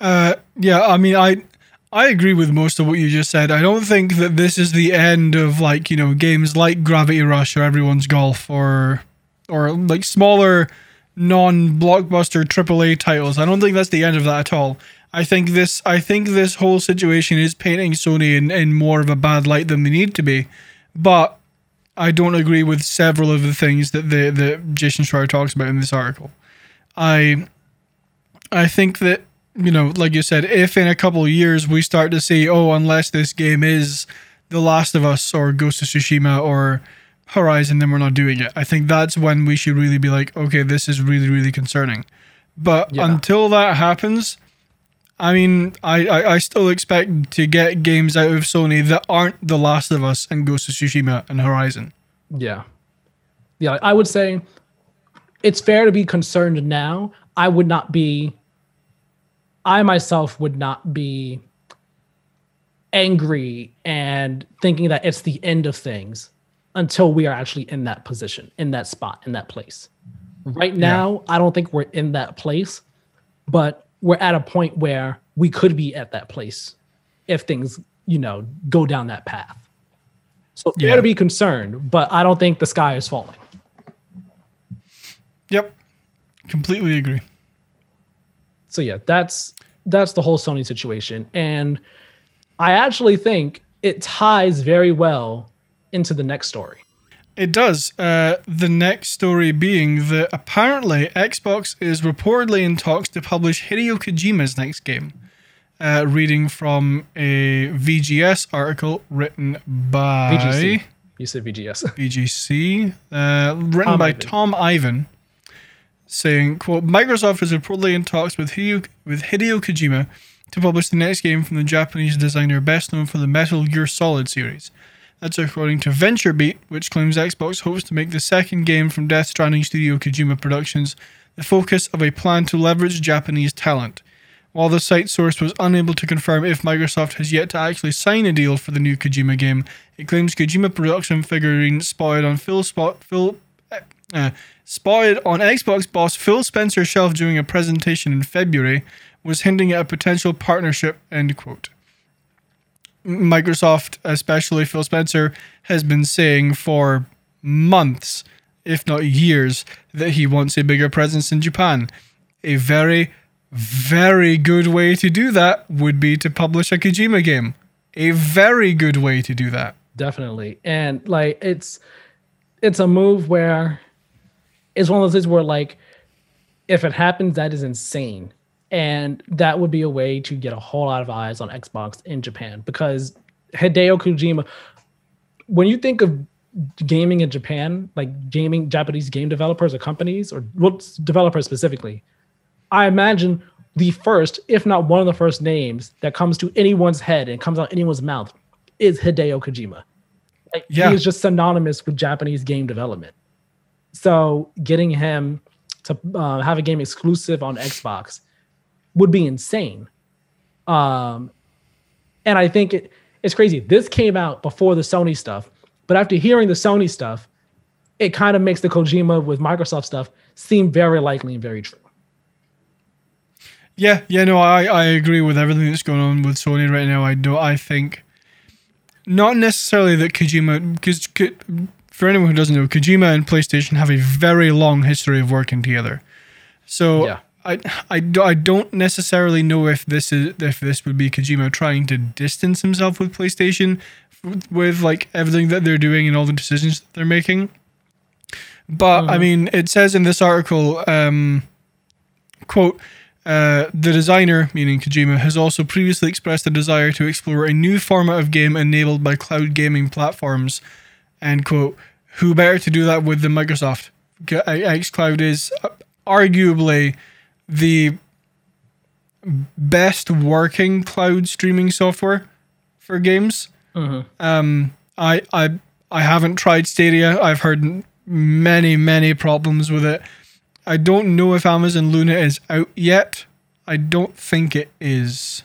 Uh, yeah, I mean, I I agree with most of what you just said. I don't think that this is the end of like you know games like Gravity Rush or Everyone's Golf or or like smaller non-blockbuster AAA titles. I don't think that's the end of that at all. I think this I think this whole situation is painting Sony in, in more of a bad light than they need to be. But I don't agree with several of the things that the that Jason Schreier talks about in this article. I I think that you know, like you said, if in a couple of years we start to see, oh, unless this game is The Last of Us or Ghost of Tsushima or Horizon, then we're not doing it. I think that's when we should really be like, okay, this is really, really concerning. But yeah. until that happens, I mean, I, I, I, still expect to get games out of Sony that aren't The Last of Us and Ghost of Tsushima and Horizon. Yeah. Yeah, I would say it's fair to be concerned now. I would not be, I myself would not be angry and thinking that it's the end of things until we are actually in that position, in that spot, in that place. Right now, yeah. I don't think we're in that place, but we're at a point where we could be at that place if things, you know, go down that path. So you yeah. to be concerned, but I don't think the sky is falling. Yep. Completely agree. So yeah, that's that's the whole Sony situation. And I actually think it ties very well into the next story. It does. Uh, the next story being that apparently Xbox is reportedly in talks to publish Hideo Kojima's next game. Uh, reading from a VGS article written by. VGC. You said VGS. VGC. Uh, written Tom by Ivan. Tom Ivan. Saying, quote, Microsoft is reportedly in talks with Hideo, with Hideo Kojima to publish the next game from the Japanese designer best known for the Metal Gear Solid series. That's according to VentureBeat, which claims Xbox hopes to make the second game from Death Stranding studio Kojima Productions the focus of a plan to leverage Japanese talent. While the site source was unable to confirm if Microsoft has yet to actually sign a deal for the new Kojima game, it claims Kojima production figurine spotted on Phil Spot Phil uh, spotted on Xbox boss Phil Spencer's shelf during a presentation in February was hinting at a potential partnership. End quote. Microsoft, especially Phil Spencer, has been saying for months, if not years, that he wants a bigger presence in Japan. A very, very good way to do that would be to publish a Kojima game. A very good way to do that. Definitely. And like it's it's a move where it's one of those things where like if it happens, that is insane. And that would be a way to get a whole lot of eyes on Xbox in Japan because Hideo Kojima, when you think of gaming in Japan, like gaming Japanese game developers or companies or well, developers specifically, I imagine the first, if not one of the first names that comes to anyone's head and comes out anyone's mouth is Hideo Kojima. Like Yeah. he is just synonymous with Japanese game development. So getting him to uh, have a game exclusive on Xbox would be insane. Um, and I think it, it's crazy. This came out before the Sony stuff, but after hearing the Sony stuff, it kind of makes the Kojima with Microsoft stuff seem very likely and very true. Yeah, yeah, no, I, I agree with everything that's going on with Sony right now. I do I think not necessarily that Kojima because for anyone who doesn't know, Kojima and PlayStation have a very long history of working together. So Yeah. I, I, I don't necessarily know if this is if this would be Kojima trying to distance himself with PlayStation with, with like everything that they're doing and all the decisions that they're making. But I mean, it says in this article, um, quote, uh, the designer, meaning Kojima, has also previously expressed a desire to explore a new format of game enabled by cloud gaming platforms. End quote. Who better to do that with than Microsoft? XCloud is uh, arguably the best working cloud streaming software for games. Um, I I I haven't tried Stadia. I've heard many many problems with it. I don't know if Amazon Luna is out yet. I don't think it is.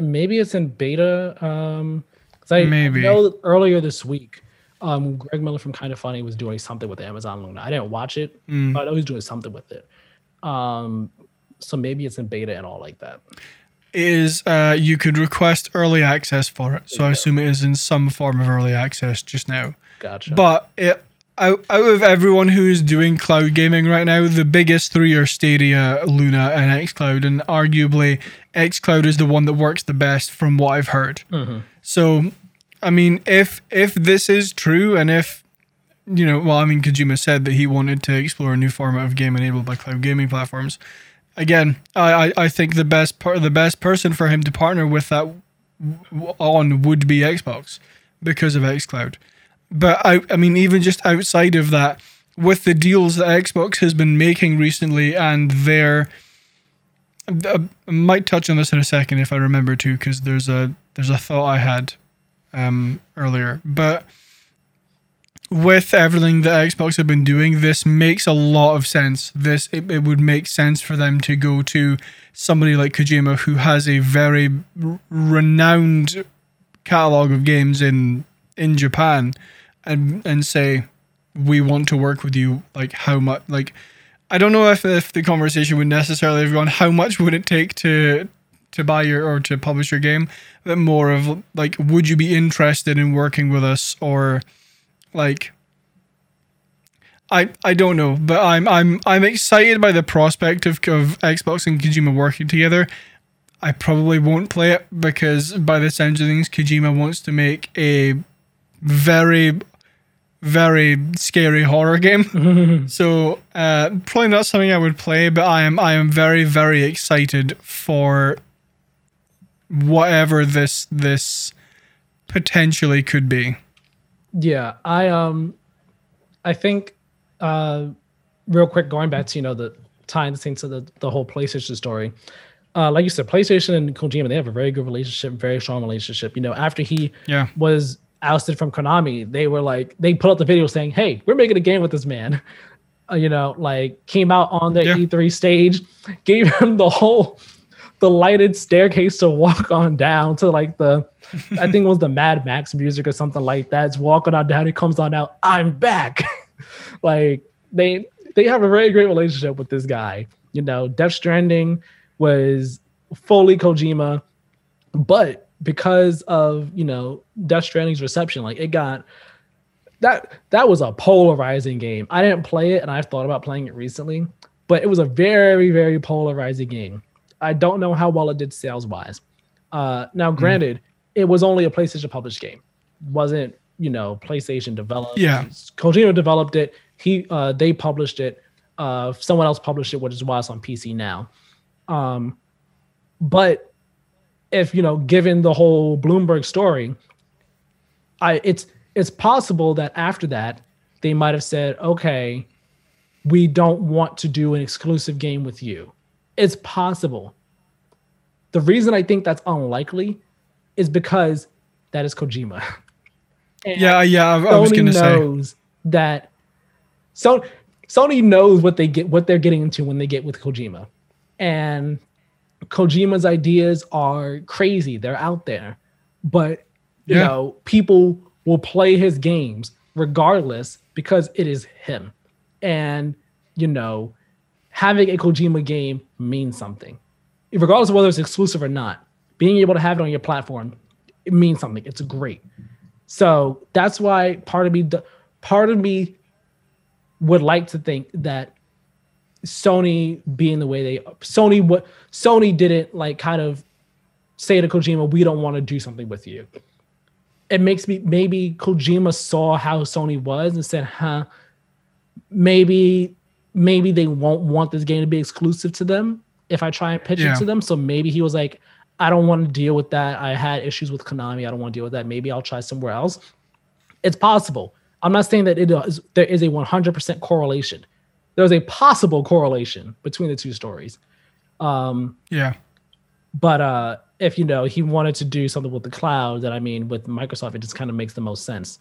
Maybe it's in beta. Um, 'cause I Maybe. know earlier this week, um, Greg Miller from Kind of Funny was doing something with Amazon Luna. I didn't watch it, Mm. but I know he's doing something with it. Um, so maybe it's in beta and all like that. Is uh, you could request early access for it. So I assume it is in some form of early access just now. Gotcha. But it, out, out of everyone who is doing cloud gaming right now, the biggest three are Stadia, Luna, and xCloud. And arguably, xCloud is the one that works the best from what I've heard. So, I mean, if if this is true, and if you know, well, I mean, Kojima said that he wanted to explore a new format of game enabled by cloud gaming platforms. Again, I, I, think the best part, the best person for him to partner with that on would be Xbox because of xCloud. But I, I mean, even just outside of that, with the deals that Xbox has been making recently, and their, uh, I might touch on this in a second if I remember to, because there's a there's a thought I had um, earlier. But with everything that Xbox have been doing, this makes a lot of sense. This it, it would make sense for them to go to somebody like Kojima, who has a very r- renowned catalog of games in in Japan, and and say, we want to work with you. Like how much? Like I don't know if if the conversation would necessarily have gone, how much would it take to to buy your or to publish your game, but more of like, would you be interested in working with us or like I I don't know, but I'm I'm I'm excited by the prospect of, of Xbox and Kojima working together. I probably won't play it because by the sounds of things, Kojima wants to make a very very scary horror game. so uh, probably not something I would play, but I am I am very very excited for whatever this this potentially could be. Yeah, I um, I think, uh, real quick, going back to you know the tying this into the the whole PlayStation story. Uh, like you said, PlayStation and Kojima, they have a very good relationship, very strong relationship. You know, after he Yeah. was ousted from Konami, they were like, they put out the video saying, "Hey, we're making a game with this man." Uh, you know, like came out on the Yeah. E3 stage, gave him the whole the lighted staircase to walk on down to like the I think it was the Mad Max music or something like that. It's walking on down, he comes on out, I'm back. like they they have a very great relationship with this guy. You know, Death Stranding was fully Kojima, but because of you know Death Stranding's reception, like it got that that was a polarizing game. I didn't play it, and I've thought about playing it recently, but it was a very very polarizing game. I don't know how well it did sales wise. Uh, now, granted, it was only a PlayStation published game, wasn't you know PlayStation developed. Yeah. Kojima developed it. He uh, they published it. Uh, someone else published it, which is why it's on PC now. Um, but if you know, given the whole Bloomberg story, I it's it's possible that after that they might have said, okay, we don't want to do an exclusive game with you. It's possible. The reason I think that's unlikely is because that is Kojima. And yeah, yeah, I, I was going to say knows that so Sony knows what they get what they're getting into when they get with Kojima. And Kojima's ideas are crazy. They're out there. But you yeah. know, people will play his games regardless because it is him. And you know, having a Kojima game means something. Regardless of whether it's exclusive or not, being able to have it on your platform, it means something. It's great. So that's why part of me, part of me would like to think that Sony being the way they Sony what Sony didn't like kind of say to Kojima, we don't want to do something with you. It makes me maybe Kojima saw how Sony was and said, huh, maybe maybe they won't want this game to be exclusive to them if I try and pitch yeah. it to them. So maybe he was like, I don't want to deal with that. I had issues with Konami. I don't want to deal with that. Maybe I'll try somewhere else. It's possible. I'm not saying that it is, there is a 100% correlation. There's a possible correlation between the two stories. Um, yeah. But uh, if you know he wanted to do something with the cloud, then I mean, with Microsoft, it just kind of makes the most sense.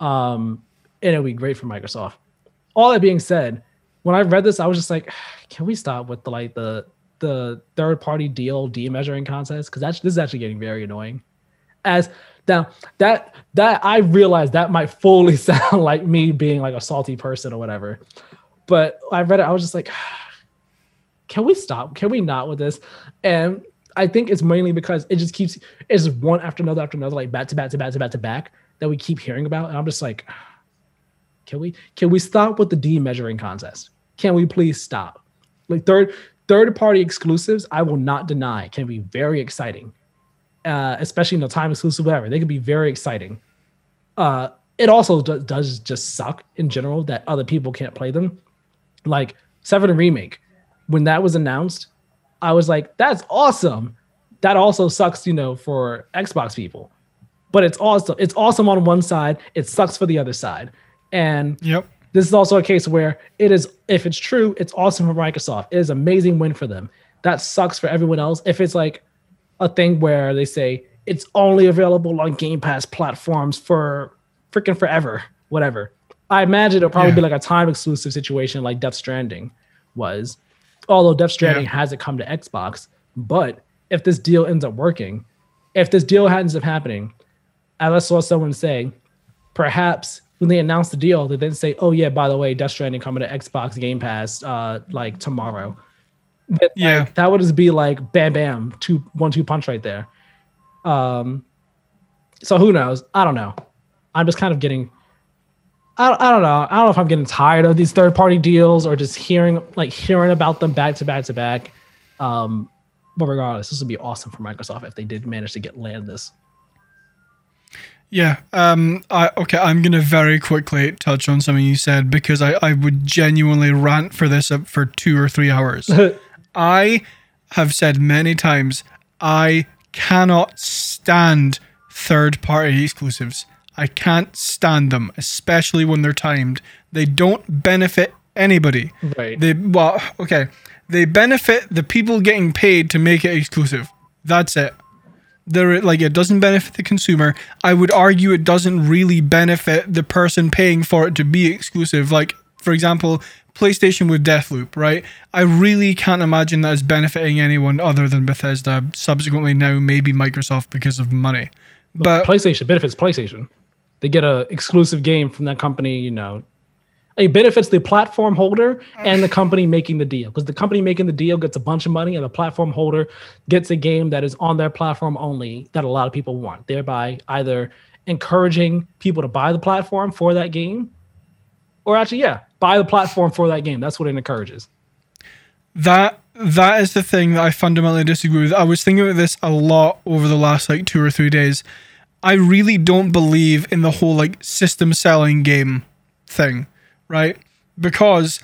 Um, and it would be great for Microsoft. All that being said, when I read this, I was just like, can we stop with the like the the third party deal measuring contest because that's this is actually getting very annoying. As now that that I realize that might fully sound like me being like a salty person or whatever, but I read it. I was just like, can we stop? Can we not with this? And I think it's mainly because it just keeps it's one after another after another, like back to back to back to back to back that we keep hearing about. And I'm just like, can we can we stop with the D measuring contest? Can we please stop? Like third third party exclusives, I will not deny, can be very exciting, uh, especially in the time exclusive, whatever. They can be very exciting. Uh, it also do- does just suck in general that other people can't play them. Like Seven Remake, when that was announced, I was like, that's awesome. That also sucks, you know, for Xbox people. But it's awesome. It's awesome on one side. It sucks for the other side. And yep this is also a case where it is, if it's true, it's awesome for Microsoft. It is amazing win for them. That sucks for everyone else. If it's like a thing where they say it's only available on Game Pass platforms for freaking forever, whatever. I imagine it'll probably yeah. be like a time exclusive situation like Death Stranding was. Although Death Stranding yeah. hasn't come to Xbox, but if this deal ends up working, if this deal ends up happening, as I saw someone say, perhaps when they announced the deal, they then say, "Oh yeah, by the way, Death Stranding coming to Xbox Game Pass uh, like tomorrow." But, yeah, like, that would just be like bam, bam, two, one, two punch right there. Um, so who knows? I don't know. I'm just kind of getting. I, I don't know. I don't know if I'm getting tired of these third party deals or just hearing like hearing about them back to back to back. Um, but regardless, this would be awesome for Microsoft if they did manage to get land this. Yeah. Um. I okay. I'm gonna very quickly touch on something you said because I I would genuinely rant for this up for two or three hours. I have said many times I cannot stand third party exclusives. I can't stand them, especially when they're timed. They don't benefit anybody. Right. They well, okay. They benefit the people getting paid to make it exclusive. That's it there like it doesn't benefit the consumer. I would argue it doesn't really benefit the person paying for it to be exclusive. Like for example playstation with deathloop right? I really can't imagine that as benefiting anyone other than bethesda subsequently now maybe microsoft because of money. But, but playstation benefits playstation. They get a exclusive game from that company you know it benefits the platform holder mm. and the company making the deal because the company making the deal gets a bunch of money and the platform holder gets a game that is on their platform only that a lot of people want thereby either encouraging people to buy the platform for that game or actually yeah buy the platform for that game. That's what it encourages. That that is the thing that i fundamentally disagree with. I was thinking about this a lot over the last like two or three days. I really don't believe in the whole like system selling game thing right? Because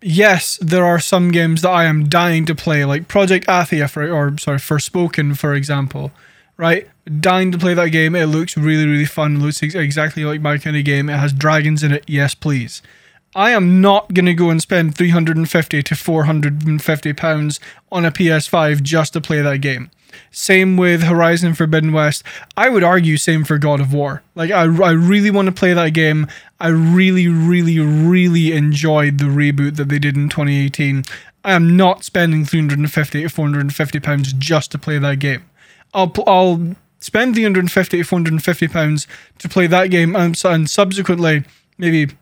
yes, there are some games that I am dying to play, like Project Athia, for, or sorry, Forspoken, for example, right? Dying to play that game. It looks really, really fun. Looks ex- exactly like my kind of game. It has dragons in it. Yes, please. I am not going to go and spend 350 to 450 pounds on a PS5 just to play that game. Same with Horizon Forbidden West. I would argue same for God of War. Like I, I really want to play that game. I really, really, really enjoyed the reboot that they did in 2018. I am not spending 350 to 450 pounds just to play that game. I'll I'll spend 350 to 450 pounds to play that game and, and subsequently maybe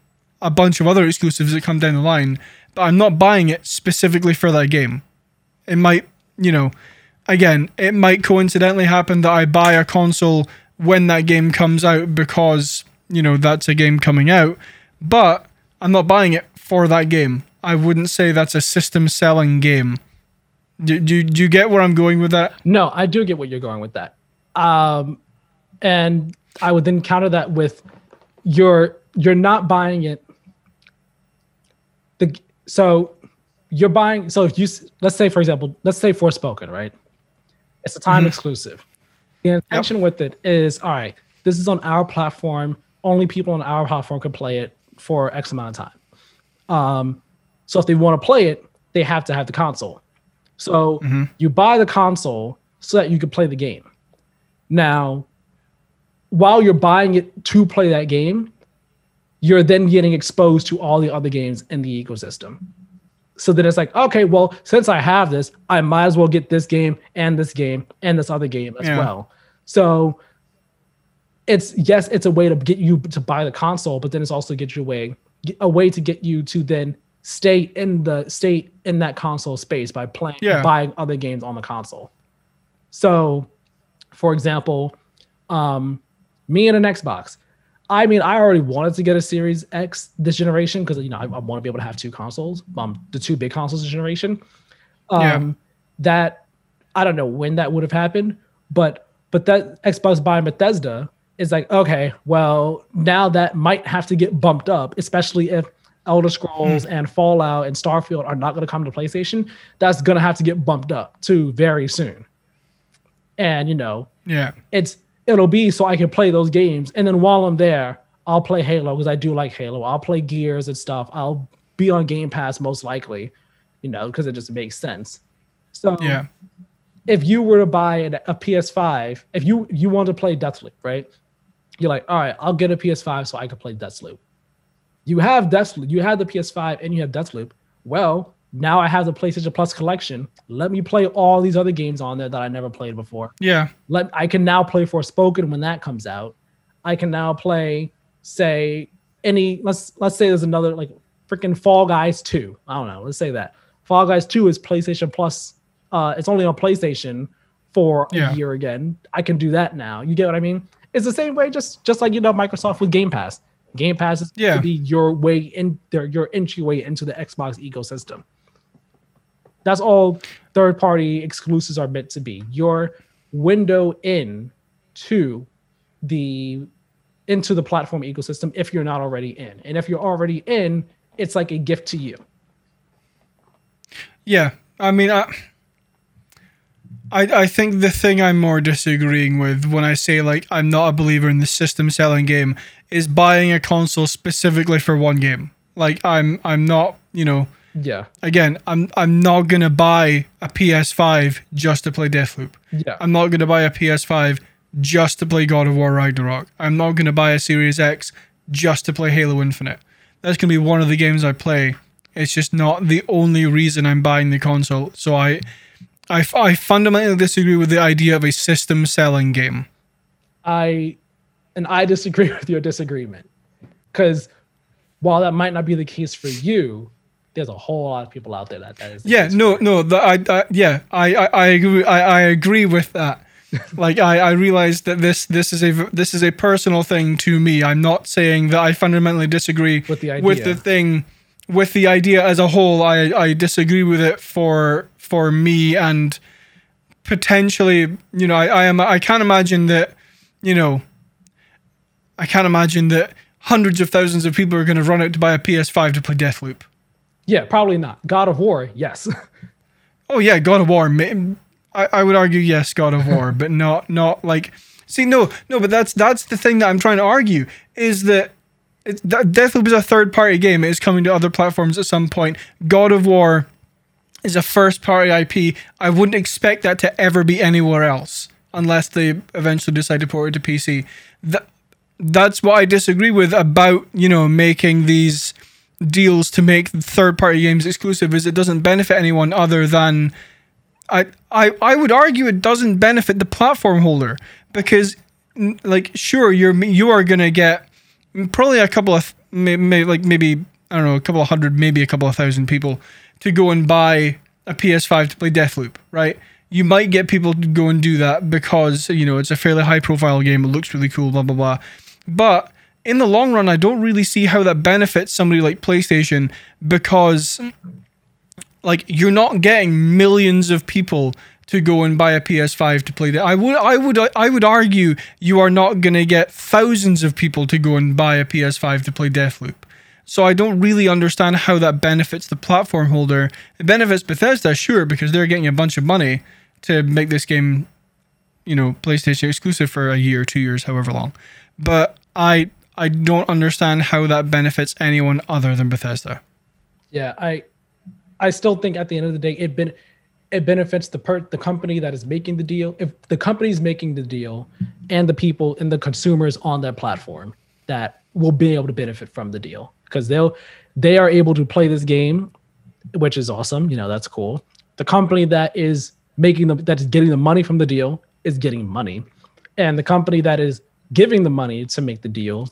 a bunch of other exclusives that come down the line. But I'm not buying it specifically for that game. It might, you know, again, it might coincidentally happen that I buy a console when that game comes out because, you know, that's a game coming out, but I'm not buying it for that game. I wouldn't say that's a system selling game. Do, do, do you get where I'm going with that? No, I do get what you're going with that. Um, and I would then counter that with you're you're not buying it. The so you're buying so if you let's say for example let's say Forspoken right it's a time mm-hmm. exclusive. The intention yep. with it is all right, this is on our platform. Only people on our platform can play it for X amount of time. Um, so if they want to play it, they have to have the console. So mm-hmm. you buy the console so that you can play the game. Now, while you're buying it to play that game, you're then getting exposed to all the other games in the ecosystem so then it's like, okay, well, since I have this, I might as well get this game and this game and this other game as yeah. well. So it's yes, it's a way to get you to buy the console, but then it's also get you a way a way to get you to then stay in the stay in that console space by playing yeah. buying other games on the console. So, for example, um, me and an Xbox, I mean, I already wanted to get a Series X this generation because you know I, I want to be able to have two consoles, um, the two big consoles this generation. Um, yeah. That I don't know when that would have happened, but but that Xbox buying Bethesda is like okay, well now that might have to get bumped up, especially if Elder Scrolls mm. and Fallout and Starfield are not going to come to PlayStation. That's going to have to get bumped up too very soon. And you know, yeah, it's it'll be so I can play those games. And then while I'm there, I'll play Halo because I do like Halo. I'll play Gears and stuff. I'll be on Game Pass most likely, you know, because it just makes sense. So yeah, if you were to buy a, a PS5, if you you want to play Deathloop, right? You're like, all right, I'll get a PS5 so I can play Deathloop. You have Deathloop, you have the PS5 and you have Deathloop. Well, now I have the PlayStation Plus collection. Let me play all these other games on there that I never played before. Yeah. Let I can now play Forspoken when that comes out. I can now play, say, any let's let's say there's another like freaking Fall Guys 2. I don't know. Let's say that. Fall Guys 2 is PlayStation Plus. Uh, it's only on PlayStation for yeah. a year again. I can do that now. You get what I mean? It's the same way, just just like you know, Microsoft with Game Pass. Game Pass is yeah. to be your way in there, your entryway into the Xbox ecosystem. That's all third party exclusives are meant to be. Your window in to the into the platform ecosystem if you're not already in. And if you're already in, it's like a gift to you. Yeah. I mean, I, I, I think the thing I'm more disagreeing with when I say like I'm not a believer in the system selling game is buying a console specifically for one game. Like I'm I'm not, you know, yeah. Again, I'm I'm not gonna buy a PS5 just to play Deathloop. Yeah. I'm not gonna buy a PS5 just to play God of War Ragnarok. I'm not gonna buy a Series X just to play Halo Infinite. That's gonna be one of the games I play. It's just not the only reason I'm buying the console. So I, I, I fundamentally disagree with the idea of a system selling game. I, and I disagree with your disagreement, because while that might not be the case for you, there's a whole lot of people out there that that is. Yeah, no, no, the, I, I, yeah, I, I, I agree. I, I agree with that. like I, I realize that this this is a this is a personal thing to me. I'm not saying that I fundamentally disagree with the idea. with the thing with the idea as a whole. I, I disagree with it for for me and potentially, you know, I, I am I can't imagine that, you know, I can't imagine that hundreds of thousands of people are going to run out to buy a PS5 to play Deathloop. Yeah, probably not. God of War, yes. Oh yeah, God of War. I, I would argue yes, God of War, but not not like. See, no, no, but that's that's the thing that I'm trying to argue is that. That Deathloop is a third party game. It is coming to other platforms at some point. God of War is a first party IP. I wouldn't expect that to ever be anywhere else unless they eventually decide to port it to PC. That, that's what I disagree with about, you know, making these deals to make third party games exclusive is it doesn't benefit anyone other than I, I I would argue it doesn't benefit the platform holder because like sure you're you are gonna get probably a couple of maybe like maybe I don't know a couple of hundred maybe a couple of thousand people to go and buy a PS5 to play Deathloop right? You might get people to go and do that because you know it's a fairly high profile game it looks really cool blah blah blah. But in the long run, I don't really see how that benefits somebody like PlayStation because, like, you're not getting millions of people to go and buy a PS5 to play that. I would, I would, I would argue you are not going to get thousands of people to go and buy a PS5 to play Deathloop. So I don't really understand how that benefits the platform holder. It benefits Bethesda, sure, because they're getting a bunch of money to make this game, you know, PlayStation exclusive for a year, two years, however long. But I I don't understand how that benefits anyone other than Bethesda. Yeah, I I still think at the end of the day it been it benefits the per the company that is making the deal. If the company is making the deal and the people and the consumers on that platform that will be able to benefit from the deal because they'll they are able to play this game, which is awesome. You know, that's cool. The company that is making the that is getting the money from the deal is getting money. And the company that is giving the money to make the deal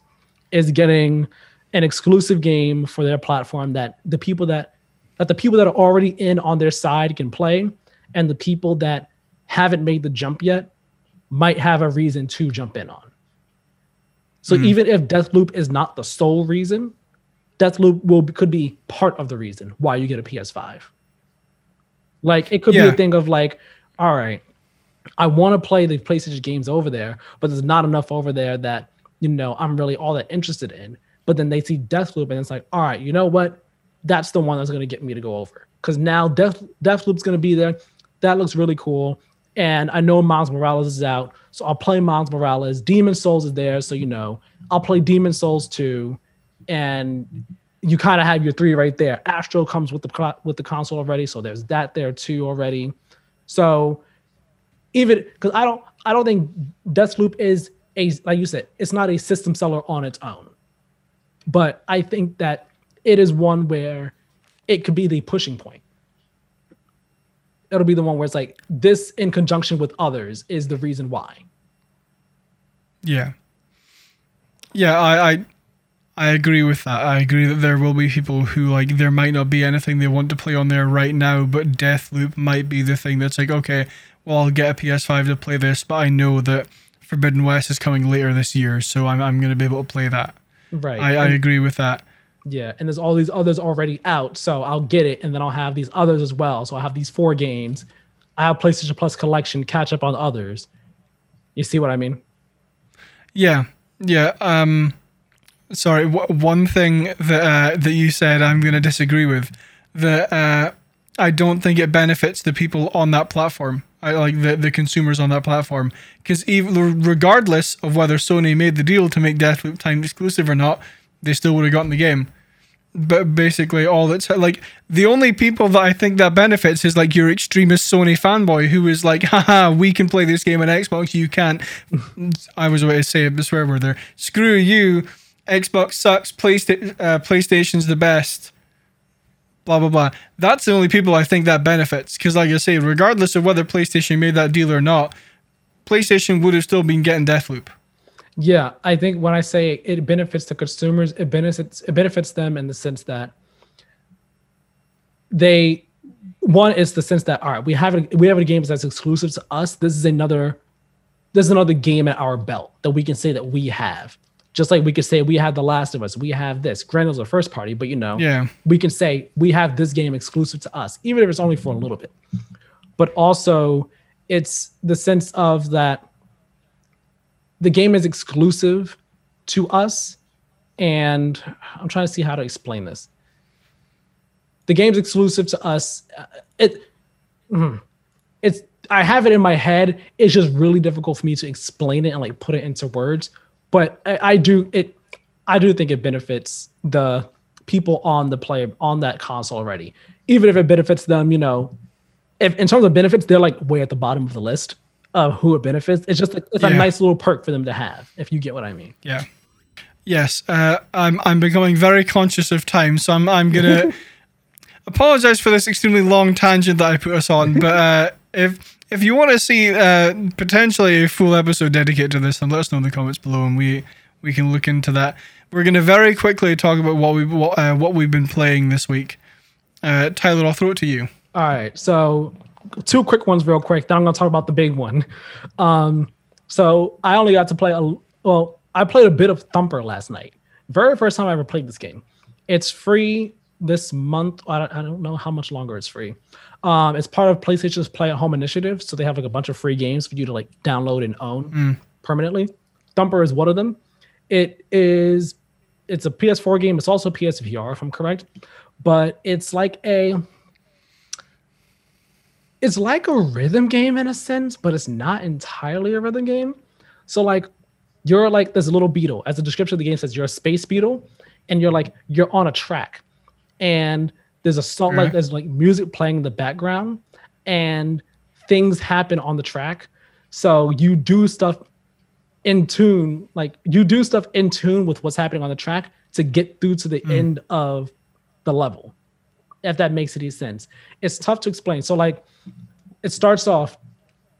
is getting an exclusive game for their platform that the people that that the people that are already in on their side can play and the people that haven't made the jump yet might have a reason to jump in on. So mm. even if Deathloop is not the sole reason, Deathloop will could be part of the reason why you get a PS5. Like it could yeah. be a thing of like, all right, I want to play the PlayStation games over there, but there's not enough over there that you know, I'm really all that interested in. But then they see Deathloop and it's like, all right, you know what? That's the one that's going to get me to go over. Because now Death Deathloop's going to be there. That looks really cool. And I know Miles Morales is out. So I'll play Miles Morales. Demon Souls is there. So, you know, I'll play Demon Souls 2. And you kind of have your three right there. Astro comes with the with the console already, so there's that there too already. So even because I don't I don't think Deathloop is a like you said, it's not a system seller on its own. But I think that it is one where it could be the pushing point. It'll be the one where it's like this in conjunction with others is the reason why. Yeah. Yeah, I, I I agree with that. I agree that there will be people who like there might not be anything they want to play on there right now, but Deathloop might be the thing that's like, okay, well I'll get a PS5 to play this, but I know that Forbidden West is coming later this year, so I'm I'm gonna be able to play that. Right. I, I agree with that. Yeah, and there's all these others already out, so I'll get it, and then I'll have these others as well. So I have these four games. I have PlayStation Plus collection, catch up on others. You see what I mean? Yeah, yeah. Um, sorry. W- one thing that uh, that you said, I'm going to disagree with. That uh, I don't think it benefits the people on that platform. Like the, the consumers on that platform because even regardless of whether Sony made the deal to make Deathloop time exclusive or not, they still would have gotten the game. But basically, all that's like the only people that I think that benefits is like your extremist Sony fanboy who is like, haha, we can play this game on Xbox, you can't. I was about to say a swear word there. Screw you. Xbox sucks. Playsta- uh, PlayStation's the best blah blah blah. That's the only people I think that benefits because, like I say, regardless of whether PlayStation made that deal or not, PlayStation would have still been getting Deathloop. Yeah, I think when I say it benefits the consumers, it benefits it benefits them in the sense that they one is the sense that all right, we have a, we have a game that's exclusive to us. This is another this is another game at our belt that we can say that we have. Just like we could say we have The Last of Us, we have this. Granted, it's a first party, but you know, yeah, we can say we have this game exclusive to us, even if it's only for a little bit. But also, it's the sense of that the game is exclusive to us, and I'm trying to see how to explain this. the game's exclusive to us. Uh, it, mm, it's I have it in my head. It's just really difficult for me to explain it and like put it into words. But I, I do it. I do think it benefits the people on the play on that console already. Even if it benefits them, you know, if in terms of benefits, they're like way at the bottom of the list of who it benefits. It's just like, it's yeah. a nice little perk for them to have, if you get what I mean. Yeah. Yes, uh, I'm I'm becoming very conscious of time, so I'm I'm gonna apologize for this extremely long tangent that I put us on. But uh, if if you want to see uh, potentially a full episode dedicated to this, then let us know in the comments below, and we we can look into that. We're gonna very quickly talk about what we what, uh, what we've been playing this week. Uh, Tyler, I'll throw it to you. All right, so two quick ones, real quick. Then I'm gonna talk about the big one. Um, so I only got to play a well. I played a bit of Thumper last night. Very first time I ever played this game. It's free this month. I don't, I don't know how much longer it's free. Um, it's part of PlayStation's Play at Home initiative, so they have like a bunch of free games for you to like download and own mm. permanently. Thumper is one of them. It is. It's a PS4 game. It's also PSVR, if I'm correct, but it's like a. It's like a rhythm game in a sense, but it's not entirely a rhythm game. So like you're like this little beetle. As the description of the game says, you're a space beetle, and you're like you're on a track, and there's a song like there's like music playing in the background, and things happen on the track. So you do stuff in tune, like you do stuff in tune with what's happening on the track to get through to the mm. end of the level. If that makes any sense, it's tough to explain. So like, it starts off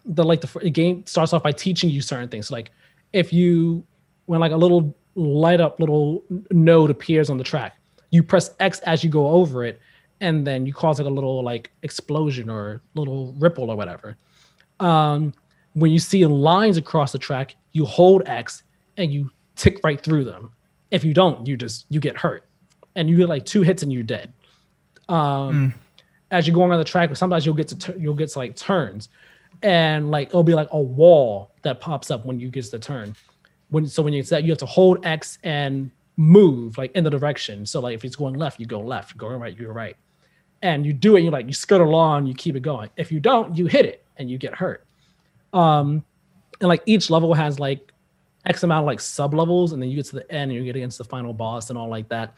the like the, the game starts off by teaching you certain things. Like if you when like a little light up little node appears on the track, you press X as you go over it, and then you cause like a little like explosion or little ripple or whatever. Um, when you see lines across the track, you hold X and you tick right through them. If you don't, you just you get hurt, and you get like two hits and you're dead. Um, mm. As you're going on the track, sometimes you'll get to you'll get to like turns, and like it'll be like a wall that pops up when you get to the turn. When so when you set, you have to hold X and move like in the direction. So like if it's going left, you go left. Going right, you go right. And you do it. You like you skirt along. You keep it going. If you don't, you hit it and you get hurt. Um, and like each level has like X amount of like sub levels, and then you get to the end and you get against the final boss and all like that.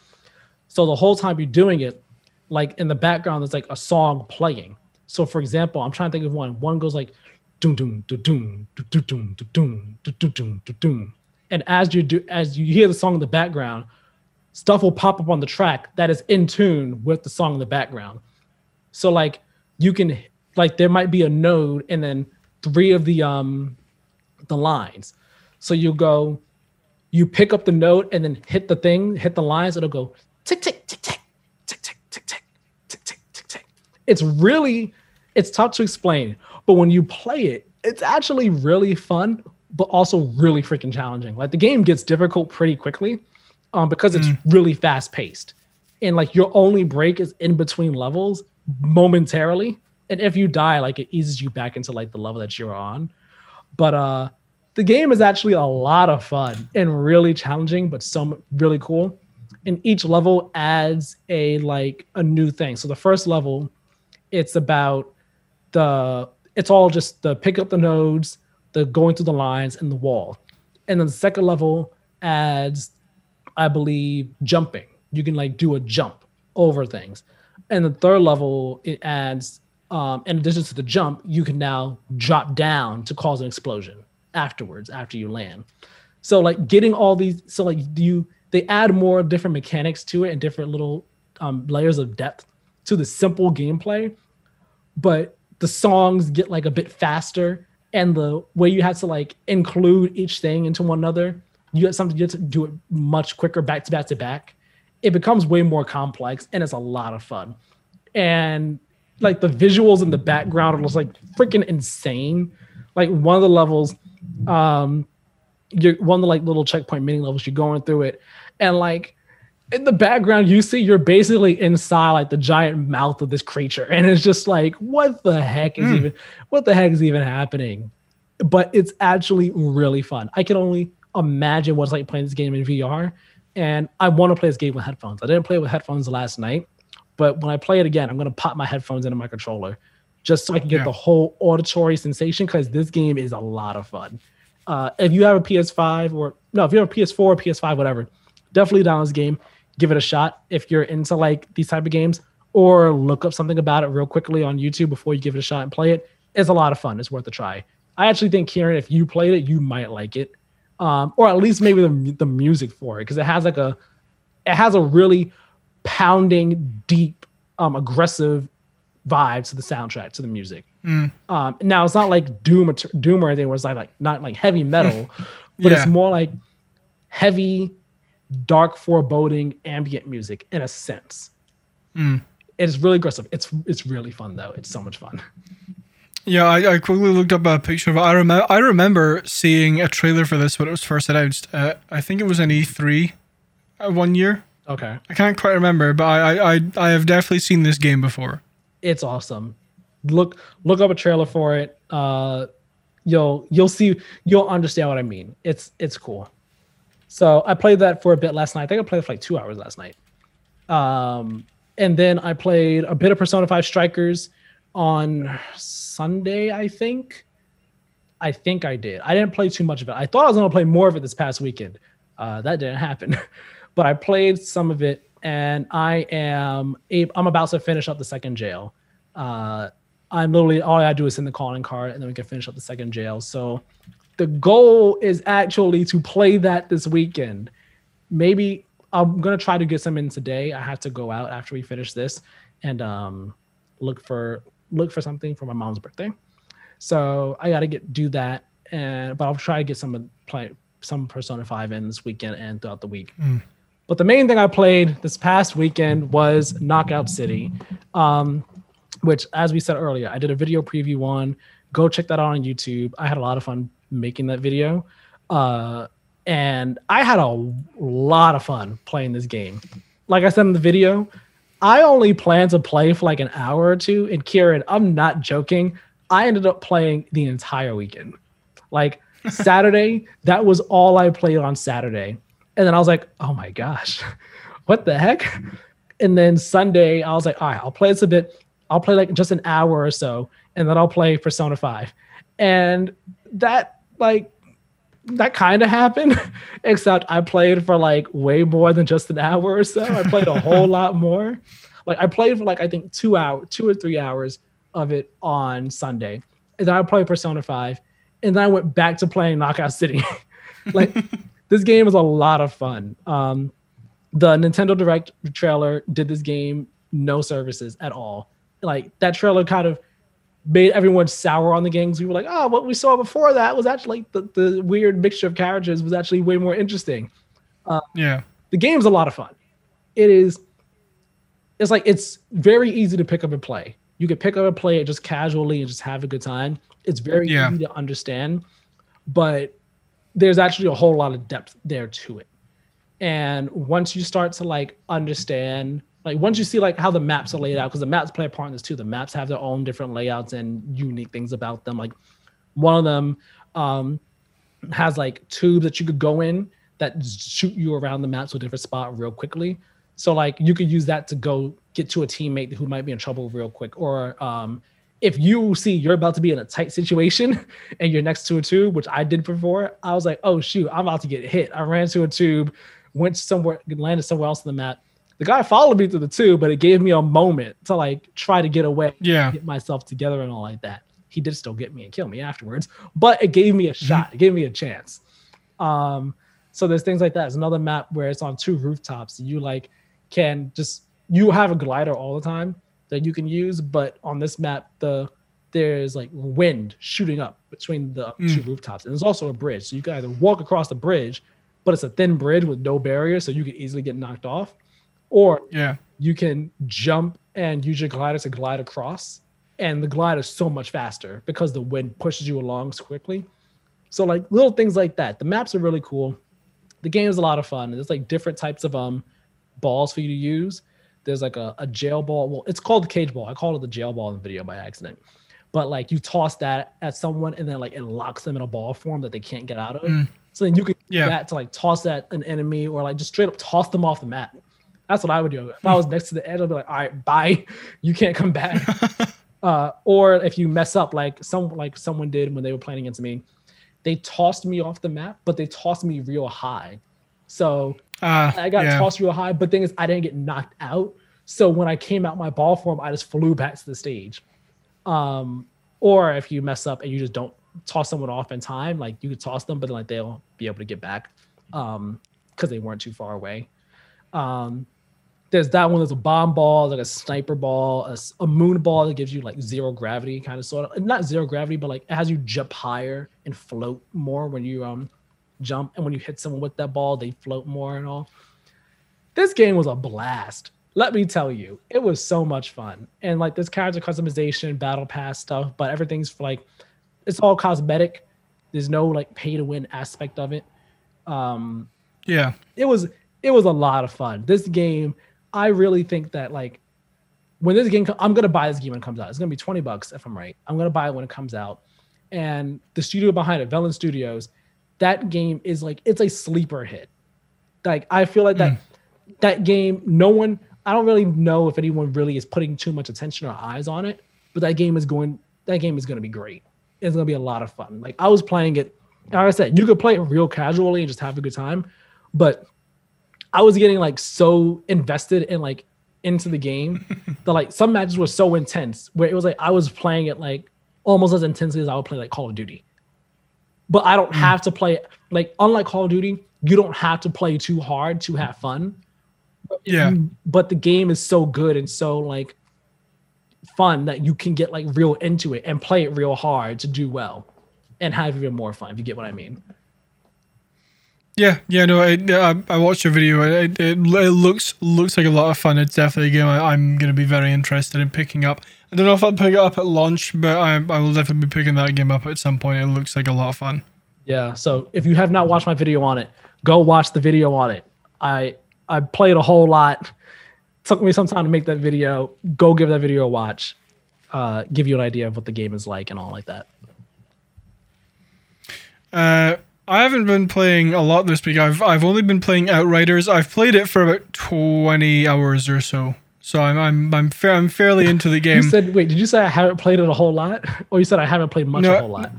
So the whole time you're doing it, like in the background, there's like a song playing. So for example, I'm trying to think of one. One goes like doom doom doom doom doom doom doom doom doom doom and as you do as you hear the song in the background stuff will pop up on the track that is in tune with the song in the background so like you can like there might be a node and then three of the um the lines so you go you pick up the note and then hit the thing hit the lines it'll go tick tick tick tick tick tick tick tick tick tick tick tick it's really it's tough to explain but when you play it, it's actually really fun, but also really freaking challenging. Like the game gets difficult pretty quickly um, because it's mm. really fast paced. And like your only break is in between levels momentarily. And if you die, like it eases you back into like the level that you're on. But uh the game is actually a lot of fun and really challenging, but some really cool. And each level adds a like a new thing. So the first level, it's about the it's all just the pick up the nodes, the going through the lines, and the wall. And then the second level adds, I believe, jumping. You can like do a jump over things. And the third level it adds, um, in addition to the jump, you can now drop down to cause an explosion afterwards after you land. So like getting all these, so like you they add more different mechanics to it and different little um, layers of depth to the simple gameplay. But the songs get like a bit faster and the way you have to like include each thing into one another you get something you have to do it much quicker back to back to back. It becomes way more complex and it's a lot of fun. And like the visuals in the background are just like freaking insane. Like one of the levels um you're one of the like little checkpoint mini levels you're going through it. And like in the background you see you're basically inside like the giant mouth of this creature. And it's just like what the heck is mm. even what the heck is even happening? But it's actually really fun. I can only imagine what's like playing this game in vr and i want to play this game with headphones i didn't play it with headphones last night But when I play it again, I'm gonna pop my headphones into my controller just so I can get Yeah. the whole auditory sensation because this game is a lot of fun. Uh, if you have a PS5 or no, if you have a PS4 PS5, whatever, definitely download this game. Give it a shot if you're into like these type of games, or look up something about it real quickly on YouTube before you give it a shot and play it. It's a lot of fun. It's worth a try. I actually think Kieran, if you played it, you might like it, um, or at least maybe the the music for it because it has like a it has a really pounding, deep, um, aggressive vibe to the soundtrack to the music. Mm. Um, now it's not like doom or doom or anything where it's like, like not like heavy metal, but Yeah. it's more like heavy, dark, foreboding ambient music in a sense. Mm. It's really aggressive. It's it's really fun though. It's so much fun. Yeah, I, I quickly looked up a picture of it. I remember I remember seeing a trailer for this when it was first announced. Uh, I think it was an E3 uh, one year. Okay, I can't quite remember, but I, I, I, I have definitely seen this game before. it's awesome. Look look up a trailer for it. Uh, you'll you'll see you'll understand what I mean. It's it's cool. So I played that for a bit last night. I think I played for like two hours last night. Um, and then I played a bit of Persona 5 Strikers on Sunday, I think. I think I did. I didn't play too much of it. I thought I was going to play more of it this past weekend. Uh, that didn't happen. but I played some of it, and I am ab- I'm about to finish up the second jail. Uh, I'm literally all I do is send the calling card, and then we can finish up the second jail. So the goal is actually to play that this weekend. Maybe I'm gonna try to get some in today. I have to go out after we finish this and um, look for look for something for my mom's birthday. So I gotta get do that, and but I'll try to get some of- play some Persona Five in this weekend and throughout the week. But the main thing I played this past weekend was Knockout City, um, which, as we said earlier, I did a video preview on. Go check that out on YouTube. I had a lot of fun making that video. Uh, and I had a lot of fun playing this game. Like I said in the video, I only plan to play for like an hour or two. And Kieran, I'm not joking. I ended up playing the entire weekend. Like Saturday, that was all I played on Saturday. And then I was like, oh my gosh, what the heck? And then Sunday, I was like, all right, I'll play this a bit. I'll play like just an hour or so, and then I'll play Persona 5. And that, like, that kind of happened, except I played for like way more than just an hour or so. I played a whole lot more. Like I played for like I think two hour, two or three hours of it on Sunday, and then I played Persona Five, and then I went back to playing Knockout City. like this game is a lot of fun. Um, the Nintendo Direct trailer did this game no services at all. Like that trailer kind of made everyone sour on the games. We were like, oh, what we saw before that was actually like the, the weird mixture of characters was actually way more interesting. Um, yeah. The game's a lot of fun. It is. It's like it's very easy to pick up and play. You can pick up and play it just casually and just have a good time. It's very Yeah. easy to understand, but there's actually a whole lot of depth there to it. And once you start to like understand, like once you see like how the maps are laid out, because the maps play a part in this too. The maps have their own different layouts and unique things about them. Like one of them um, has like tubes that you could go in that shoot you around the map to a different spot real quickly. So like you could use that to go get to a teammate who might be in trouble real quick. Or um, if you see you're about to be in a tight situation and you're next to a tube, which I did before, I was like, oh shoot, I'm about to get hit. I ran to a tube, went somewhere, landed somewhere else on the map. The guy followed me through the tube, but it gave me a moment to like try to get away Yeah. get myself together and all like that. He did still get me and kill me afterwards, but it gave me a shot. It gave me a chance. Um, so there's things like that. There's another map where it's on two rooftops you like can just you have a glider all the time that you can use, but on this map the there's like wind shooting up between the two rooftops, and there's also a bridge. So you can either walk across the bridge, but it's a thin bridge with no barrier, so you can easily get knocked off, or Yeah. you can jump and use your glider to glide across. And the glide is so much faster because the wind pushes you along so quickly. So like little things like that. The maps are really cool. The game is a lot of fun. There's like different types of um balls for you to use. There's like a, a jail ball. Well, it's called the cage ball. I called it the jail ball in the video by accident. But like you toss that at someone and then like it locks them in a ball form that they can't get out of. So then you can use Yeah. that to like toss at an enemy or like just straight up toss them off the map. That's what I would do. If I was next to the edge, I'd be like, all right, bye. You can't come back. uh, or if you mess up, like some like someone did when they were playing against me, they tossed me off the map, but they tossed me real high. So Uh, I got yeah. tossed real high, but thing is, I didn't get knocked out. So when I came out my ball form, I just flew back to the stage. Um, or if you mess up and you just don't toss someone off in time, like you could toss them, but then like they'll be able to get back um, because they weren't too far away. Um, there's that one. There's a bomb ball, like a sniper ball, a moon ball that gives you like zero gravity, kind of sort of not zero gravity, but like it has you jump higher and float more when you um jump, and when you hit someone with that ball, they float more and all. This game was a blast. Let me tell you, it was so much fun. And like this character customization, battle pass stuff, but everything's like it's all cosmetic. There's no like pay to win aspect of it. Um, yeah. it was it was a lot of fun. This game, I really think that like when this game, I'm gonna buy this game when it comes out. It's gonna be 20 bucks if I'm right. I'm gonna buy it when it comes out. And the studio behind it, Velan Studios, that game is like it's a sleeper hit. Like I feel like that mm. that game, no one, I don't really know if anyone really is putting too much attention or eyes on it, but that game is going that game is gonna be great. It's gonna be a lot of fun. Like I was playing it, like I said, you could play it real casually and just have a good time, but I was getting like so invested in like into the game that like some matches were so intense where it was like I was playing it like almost as intensely as I would play like Call of Duty. But I don't hmm. have to play like unlike Call of Duty, you don't have to play too hard to have fun. Yeah. But the game is so good and so like fun that you can get like real into it and play it real hard to do well and have even more fun if you get what I mean. Yeah, yeah, no, I, I, I watched your video. It, it, it looks looks like a lot of fun. It's definitely a game I, I'm going to be very interested in picking up. I don't know if I'll pick it up at launch, but I, I will definitely be picking that game up at some point. It looks like a lot of fun. Yeah. So if you have not watched my video on it, go watch the video on it. I I played a whole lot. Took me some time to make that video. Go give that video a watch. Uh, give you an idea of what the game is like and all like that. Uh, I haven't been playing a lot this week. I've I've only been playing Outriders. I've played it for about twenty hours or so. So I'm I'm I'm, fair, I'm fairly into the game. You said, wait, did you say I haven't played it a whole lot, or you said I haven't played much No, a whole lot?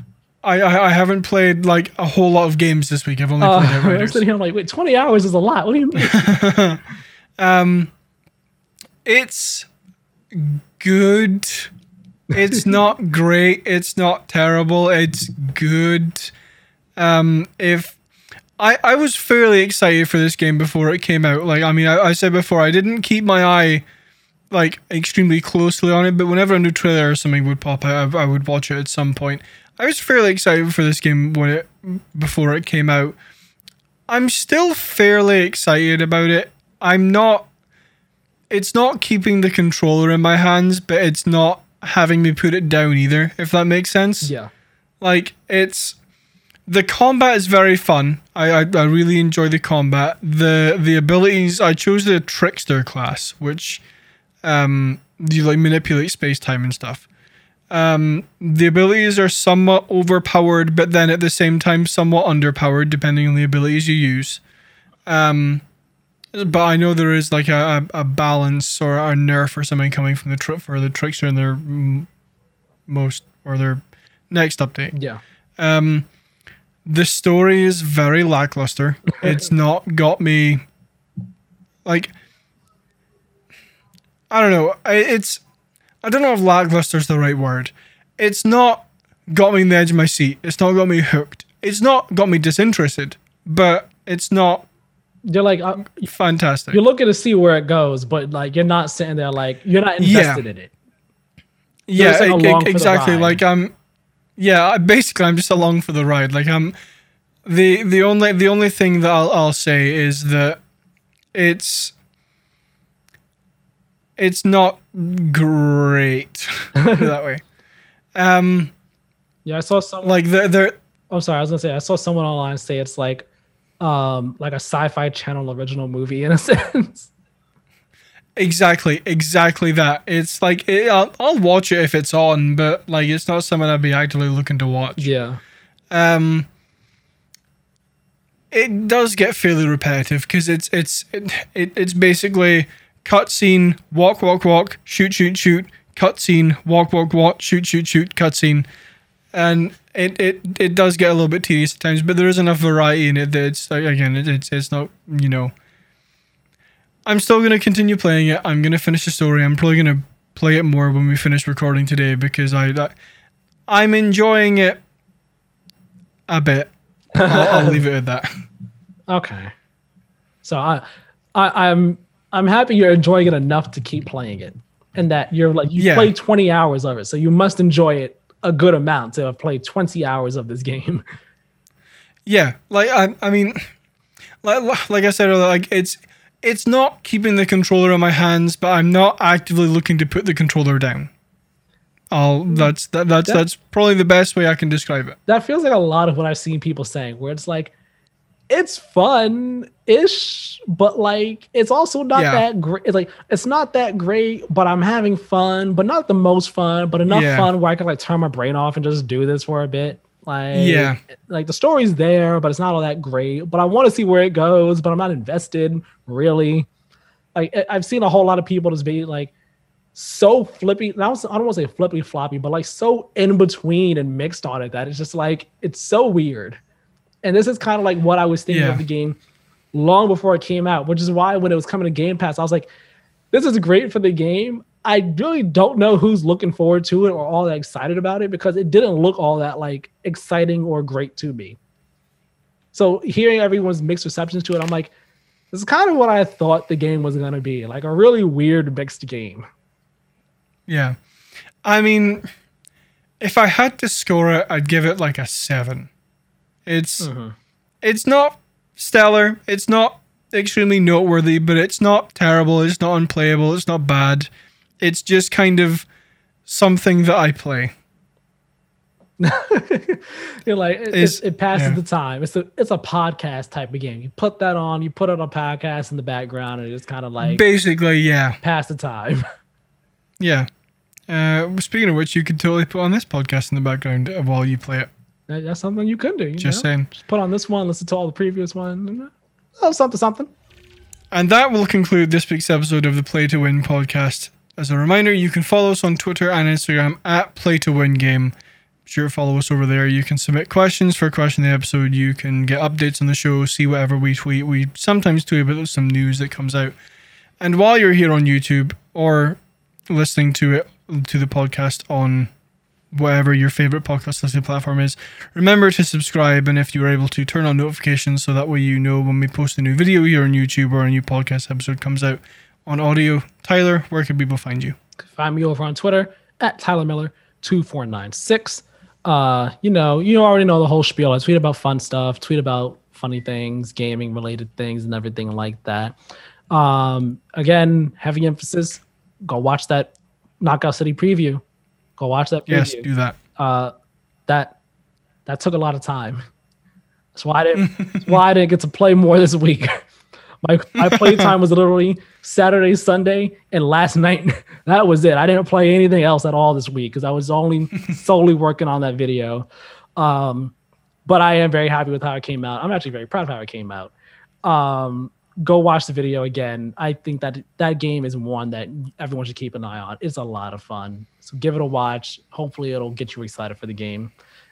I, I I haven't played like a whole lot of games this week. I've only Uh, played I'm sitting here, I'm like, wait, 20 hours is a lot. What do you mean? Um, it's good. It's not great. It's not terrible. It's good. Um, if I I was fairly excited for this game before it came out. Like I mean, I, I said before, I didn't keep my eye like extremely closely on it, but whenever a new trailer or something would pop out, I, I would watch it at some point. I was fairly excited for this game when it before it came out. I'm still fairly excited about it. I'm not. It's not keeping the controller in my hands, but it's not having me put it down either. If that makes sense. yeah. Like it's the combat is very fun. I, I I really enjoy the combat. The the abilities I chose the trickster class, which um you like manipulate space time and stuff. Um the abilities are somewhat overpowered, but then at the same time somewhat underpowered depending on the abilities you use. Um but I know there is like a, a, balance or a nerf or something coming from the tri- for the trickster in their most or their next update. Yeah. Um, the story is very lackluster. It's not got me like I don't know. I, it's I don't know if lackluster is the right word. It's not got me in the edge of my seat. It's not got me hooked. It's not got me disinterested. But it's not You're like, uh, fantastic. you're looking to see where it goes, but like, you're not sitting there like, you're not Yeah. invested in it. yeah, just, like, e- along e- for the exactly. Like I'm, yeah. I- Basically, I'm just along for the ride. Like I'm, the the only the only thing that I'll I'll say is that it's it's not great that way. Um, Yeah. I saw someone. like the I'm sorry. I was gonna say I saw someone online say it's like, um, like a sci-fi channel original movie in a sense. Exactly exactly that. It's like it, I'll, I'll watch it if it's on, but like it's not something I'd be actively looking to watch. yeah. um it does get fairly repetitive because it's it's it, it, it's basically cutscene, walk, walk, walk, shoot, shoot, shoot, cutscene, walk, walk, walk, shoot, shoot, shoot, cutscene, and it, it it does get a little bit tedious at times, but there is enough variety in it that it's again it, it's it's not you know. I'm still gonna continue playing it. I'm gonna finish the story. I'm probably gonna play it more when we finish recording today because I, I I'm enjoying it a bit. I'll, I'll leave it at that. Okay. So I, I I'm I'm happy you're enjoying it enough to keep playing it, and that you're like you Yeah. played 20 hours of it, so you must enjoy it a good amount to have played 20 hours of this game. Yeah, like I, I mean, like like I said earlier, like it's it's not keeping the controller in my hands, but I'm not actively looking to put the controller down. I'll hmm. that's that, that's That- that's probably the best way I can describe it. That feels like a lot of what I've seen people saying, where it's like, it's fun ish, but like it's also not Yeah. that great. It's like it's not that great, but I'm having fun, but not the most fun, but enough Yeah. fun where I can like turn my brain off and just do this for a bit. Like Yeah. like the story's there, but it's not all that great. But I want to see where it goes, but I'm not invested really. Like I've seen a whole lot of people just be like so flippy. and I don't, I don't want to say flippy floppy, but like so in between and mixed on it that it's just like it's so weird. And this is kind of like what I was thinking Yeah. of the game long before it came out, which is why when it was coming to Game Pass, I was like, this is great for the game. I really don't know who's looking forward to it or all that excited about it because it didn't look all that like exciting or great to me. So hearing everyone's mixed receptions to it, I'm like, this is kind of what I thought the game was gonna be, like a really weird mixed game. Yeah, I mean, if I had to score it, I'd give it like a seven. It's mm-hmm. it's not stellar. It's not extremely noteworthy, but it's not terrible. It's not unplayable. It's not bad. It's just kind of something that I play. You're like it, it, it passes yeah. the time. It's a it's a podcast type of game. You put that on, you put it on a podcast in the background, and it's kind of like Basically, yeah, pass the time. yeah. Uh, speaking of which, you could totally put on this podcast in the background while you play it. That- That's something you could do. You Just know? saying. Just put on this one, listen to all the previous ones. and, uh, Oh, something, something. And that will conclude this week's episode of the Play to Win podcast. As a reminder, you can follow us on Twitter and Instagram at Play to Win Game. Be sure to follow us over there. You can submit questions for a question in the episode. You can get updates on the show, see whatever we tweet. We sometimes tweet about some news that comes out. And while you're here on YouTube or listening to it to the podcast on whatever your favorite podcast listening platform is, remember to subscribe and if you are able to turn on notifications so that way you know when we post a new video here on YouTube or a new podcast episode comes out on audio. Tyler, where can people find you? Find me over on Twitter at Tyler Miller two four nine six. Uh, you know, you already know the whole spiel. I tweet about fun stuff, tweet about funny things, gaming related things, and everything like that. Um, again, heavy emphasis. Go watch that Knockout City preview. Go watch that preview. Yes, do that. uh, that that took a lot of time. That's why I didn't. that's why I didn't get to play more this week. My my play time was literally Saturday, Sunday, and last night. That was it. I didn't play anything else at all this week because I was only solely working on that video. Um, but I am very happy with how it came out. I'm actually very proud of how it came out. Um, go watch the video again. I think that that game is one that everyone should keep an eye on. It's a lot of fun. So give it a watch. Hopefully it'll get you excited for the game.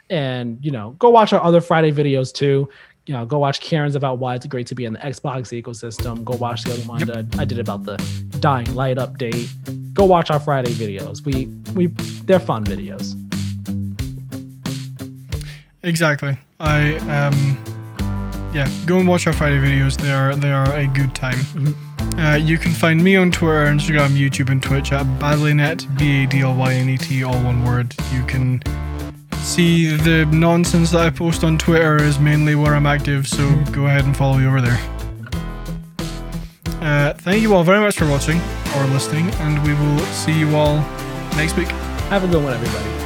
And you know, go watch our other Friday videos too. You know, go watch Kieran's about why it's great to be in the Xbox ecosystem. Go watch the other one that I did about the Dying Light update. Go watch our Friday videos. We we they're fun videos. Exactly. I um yeah, go and watch our Friday videos. They are they are a good time. Uh, you can find me on Twitter, Instagram, YouTube, and Twitch at Badlynet, B A D L Y N E T, all one word. You can see the nonsense that I post on Twitter is mainly where I'm active, so go ahead and follow me over there. Uh, thank you all very much for watching or listening, and we will see you all next week. Have a good one, everybody.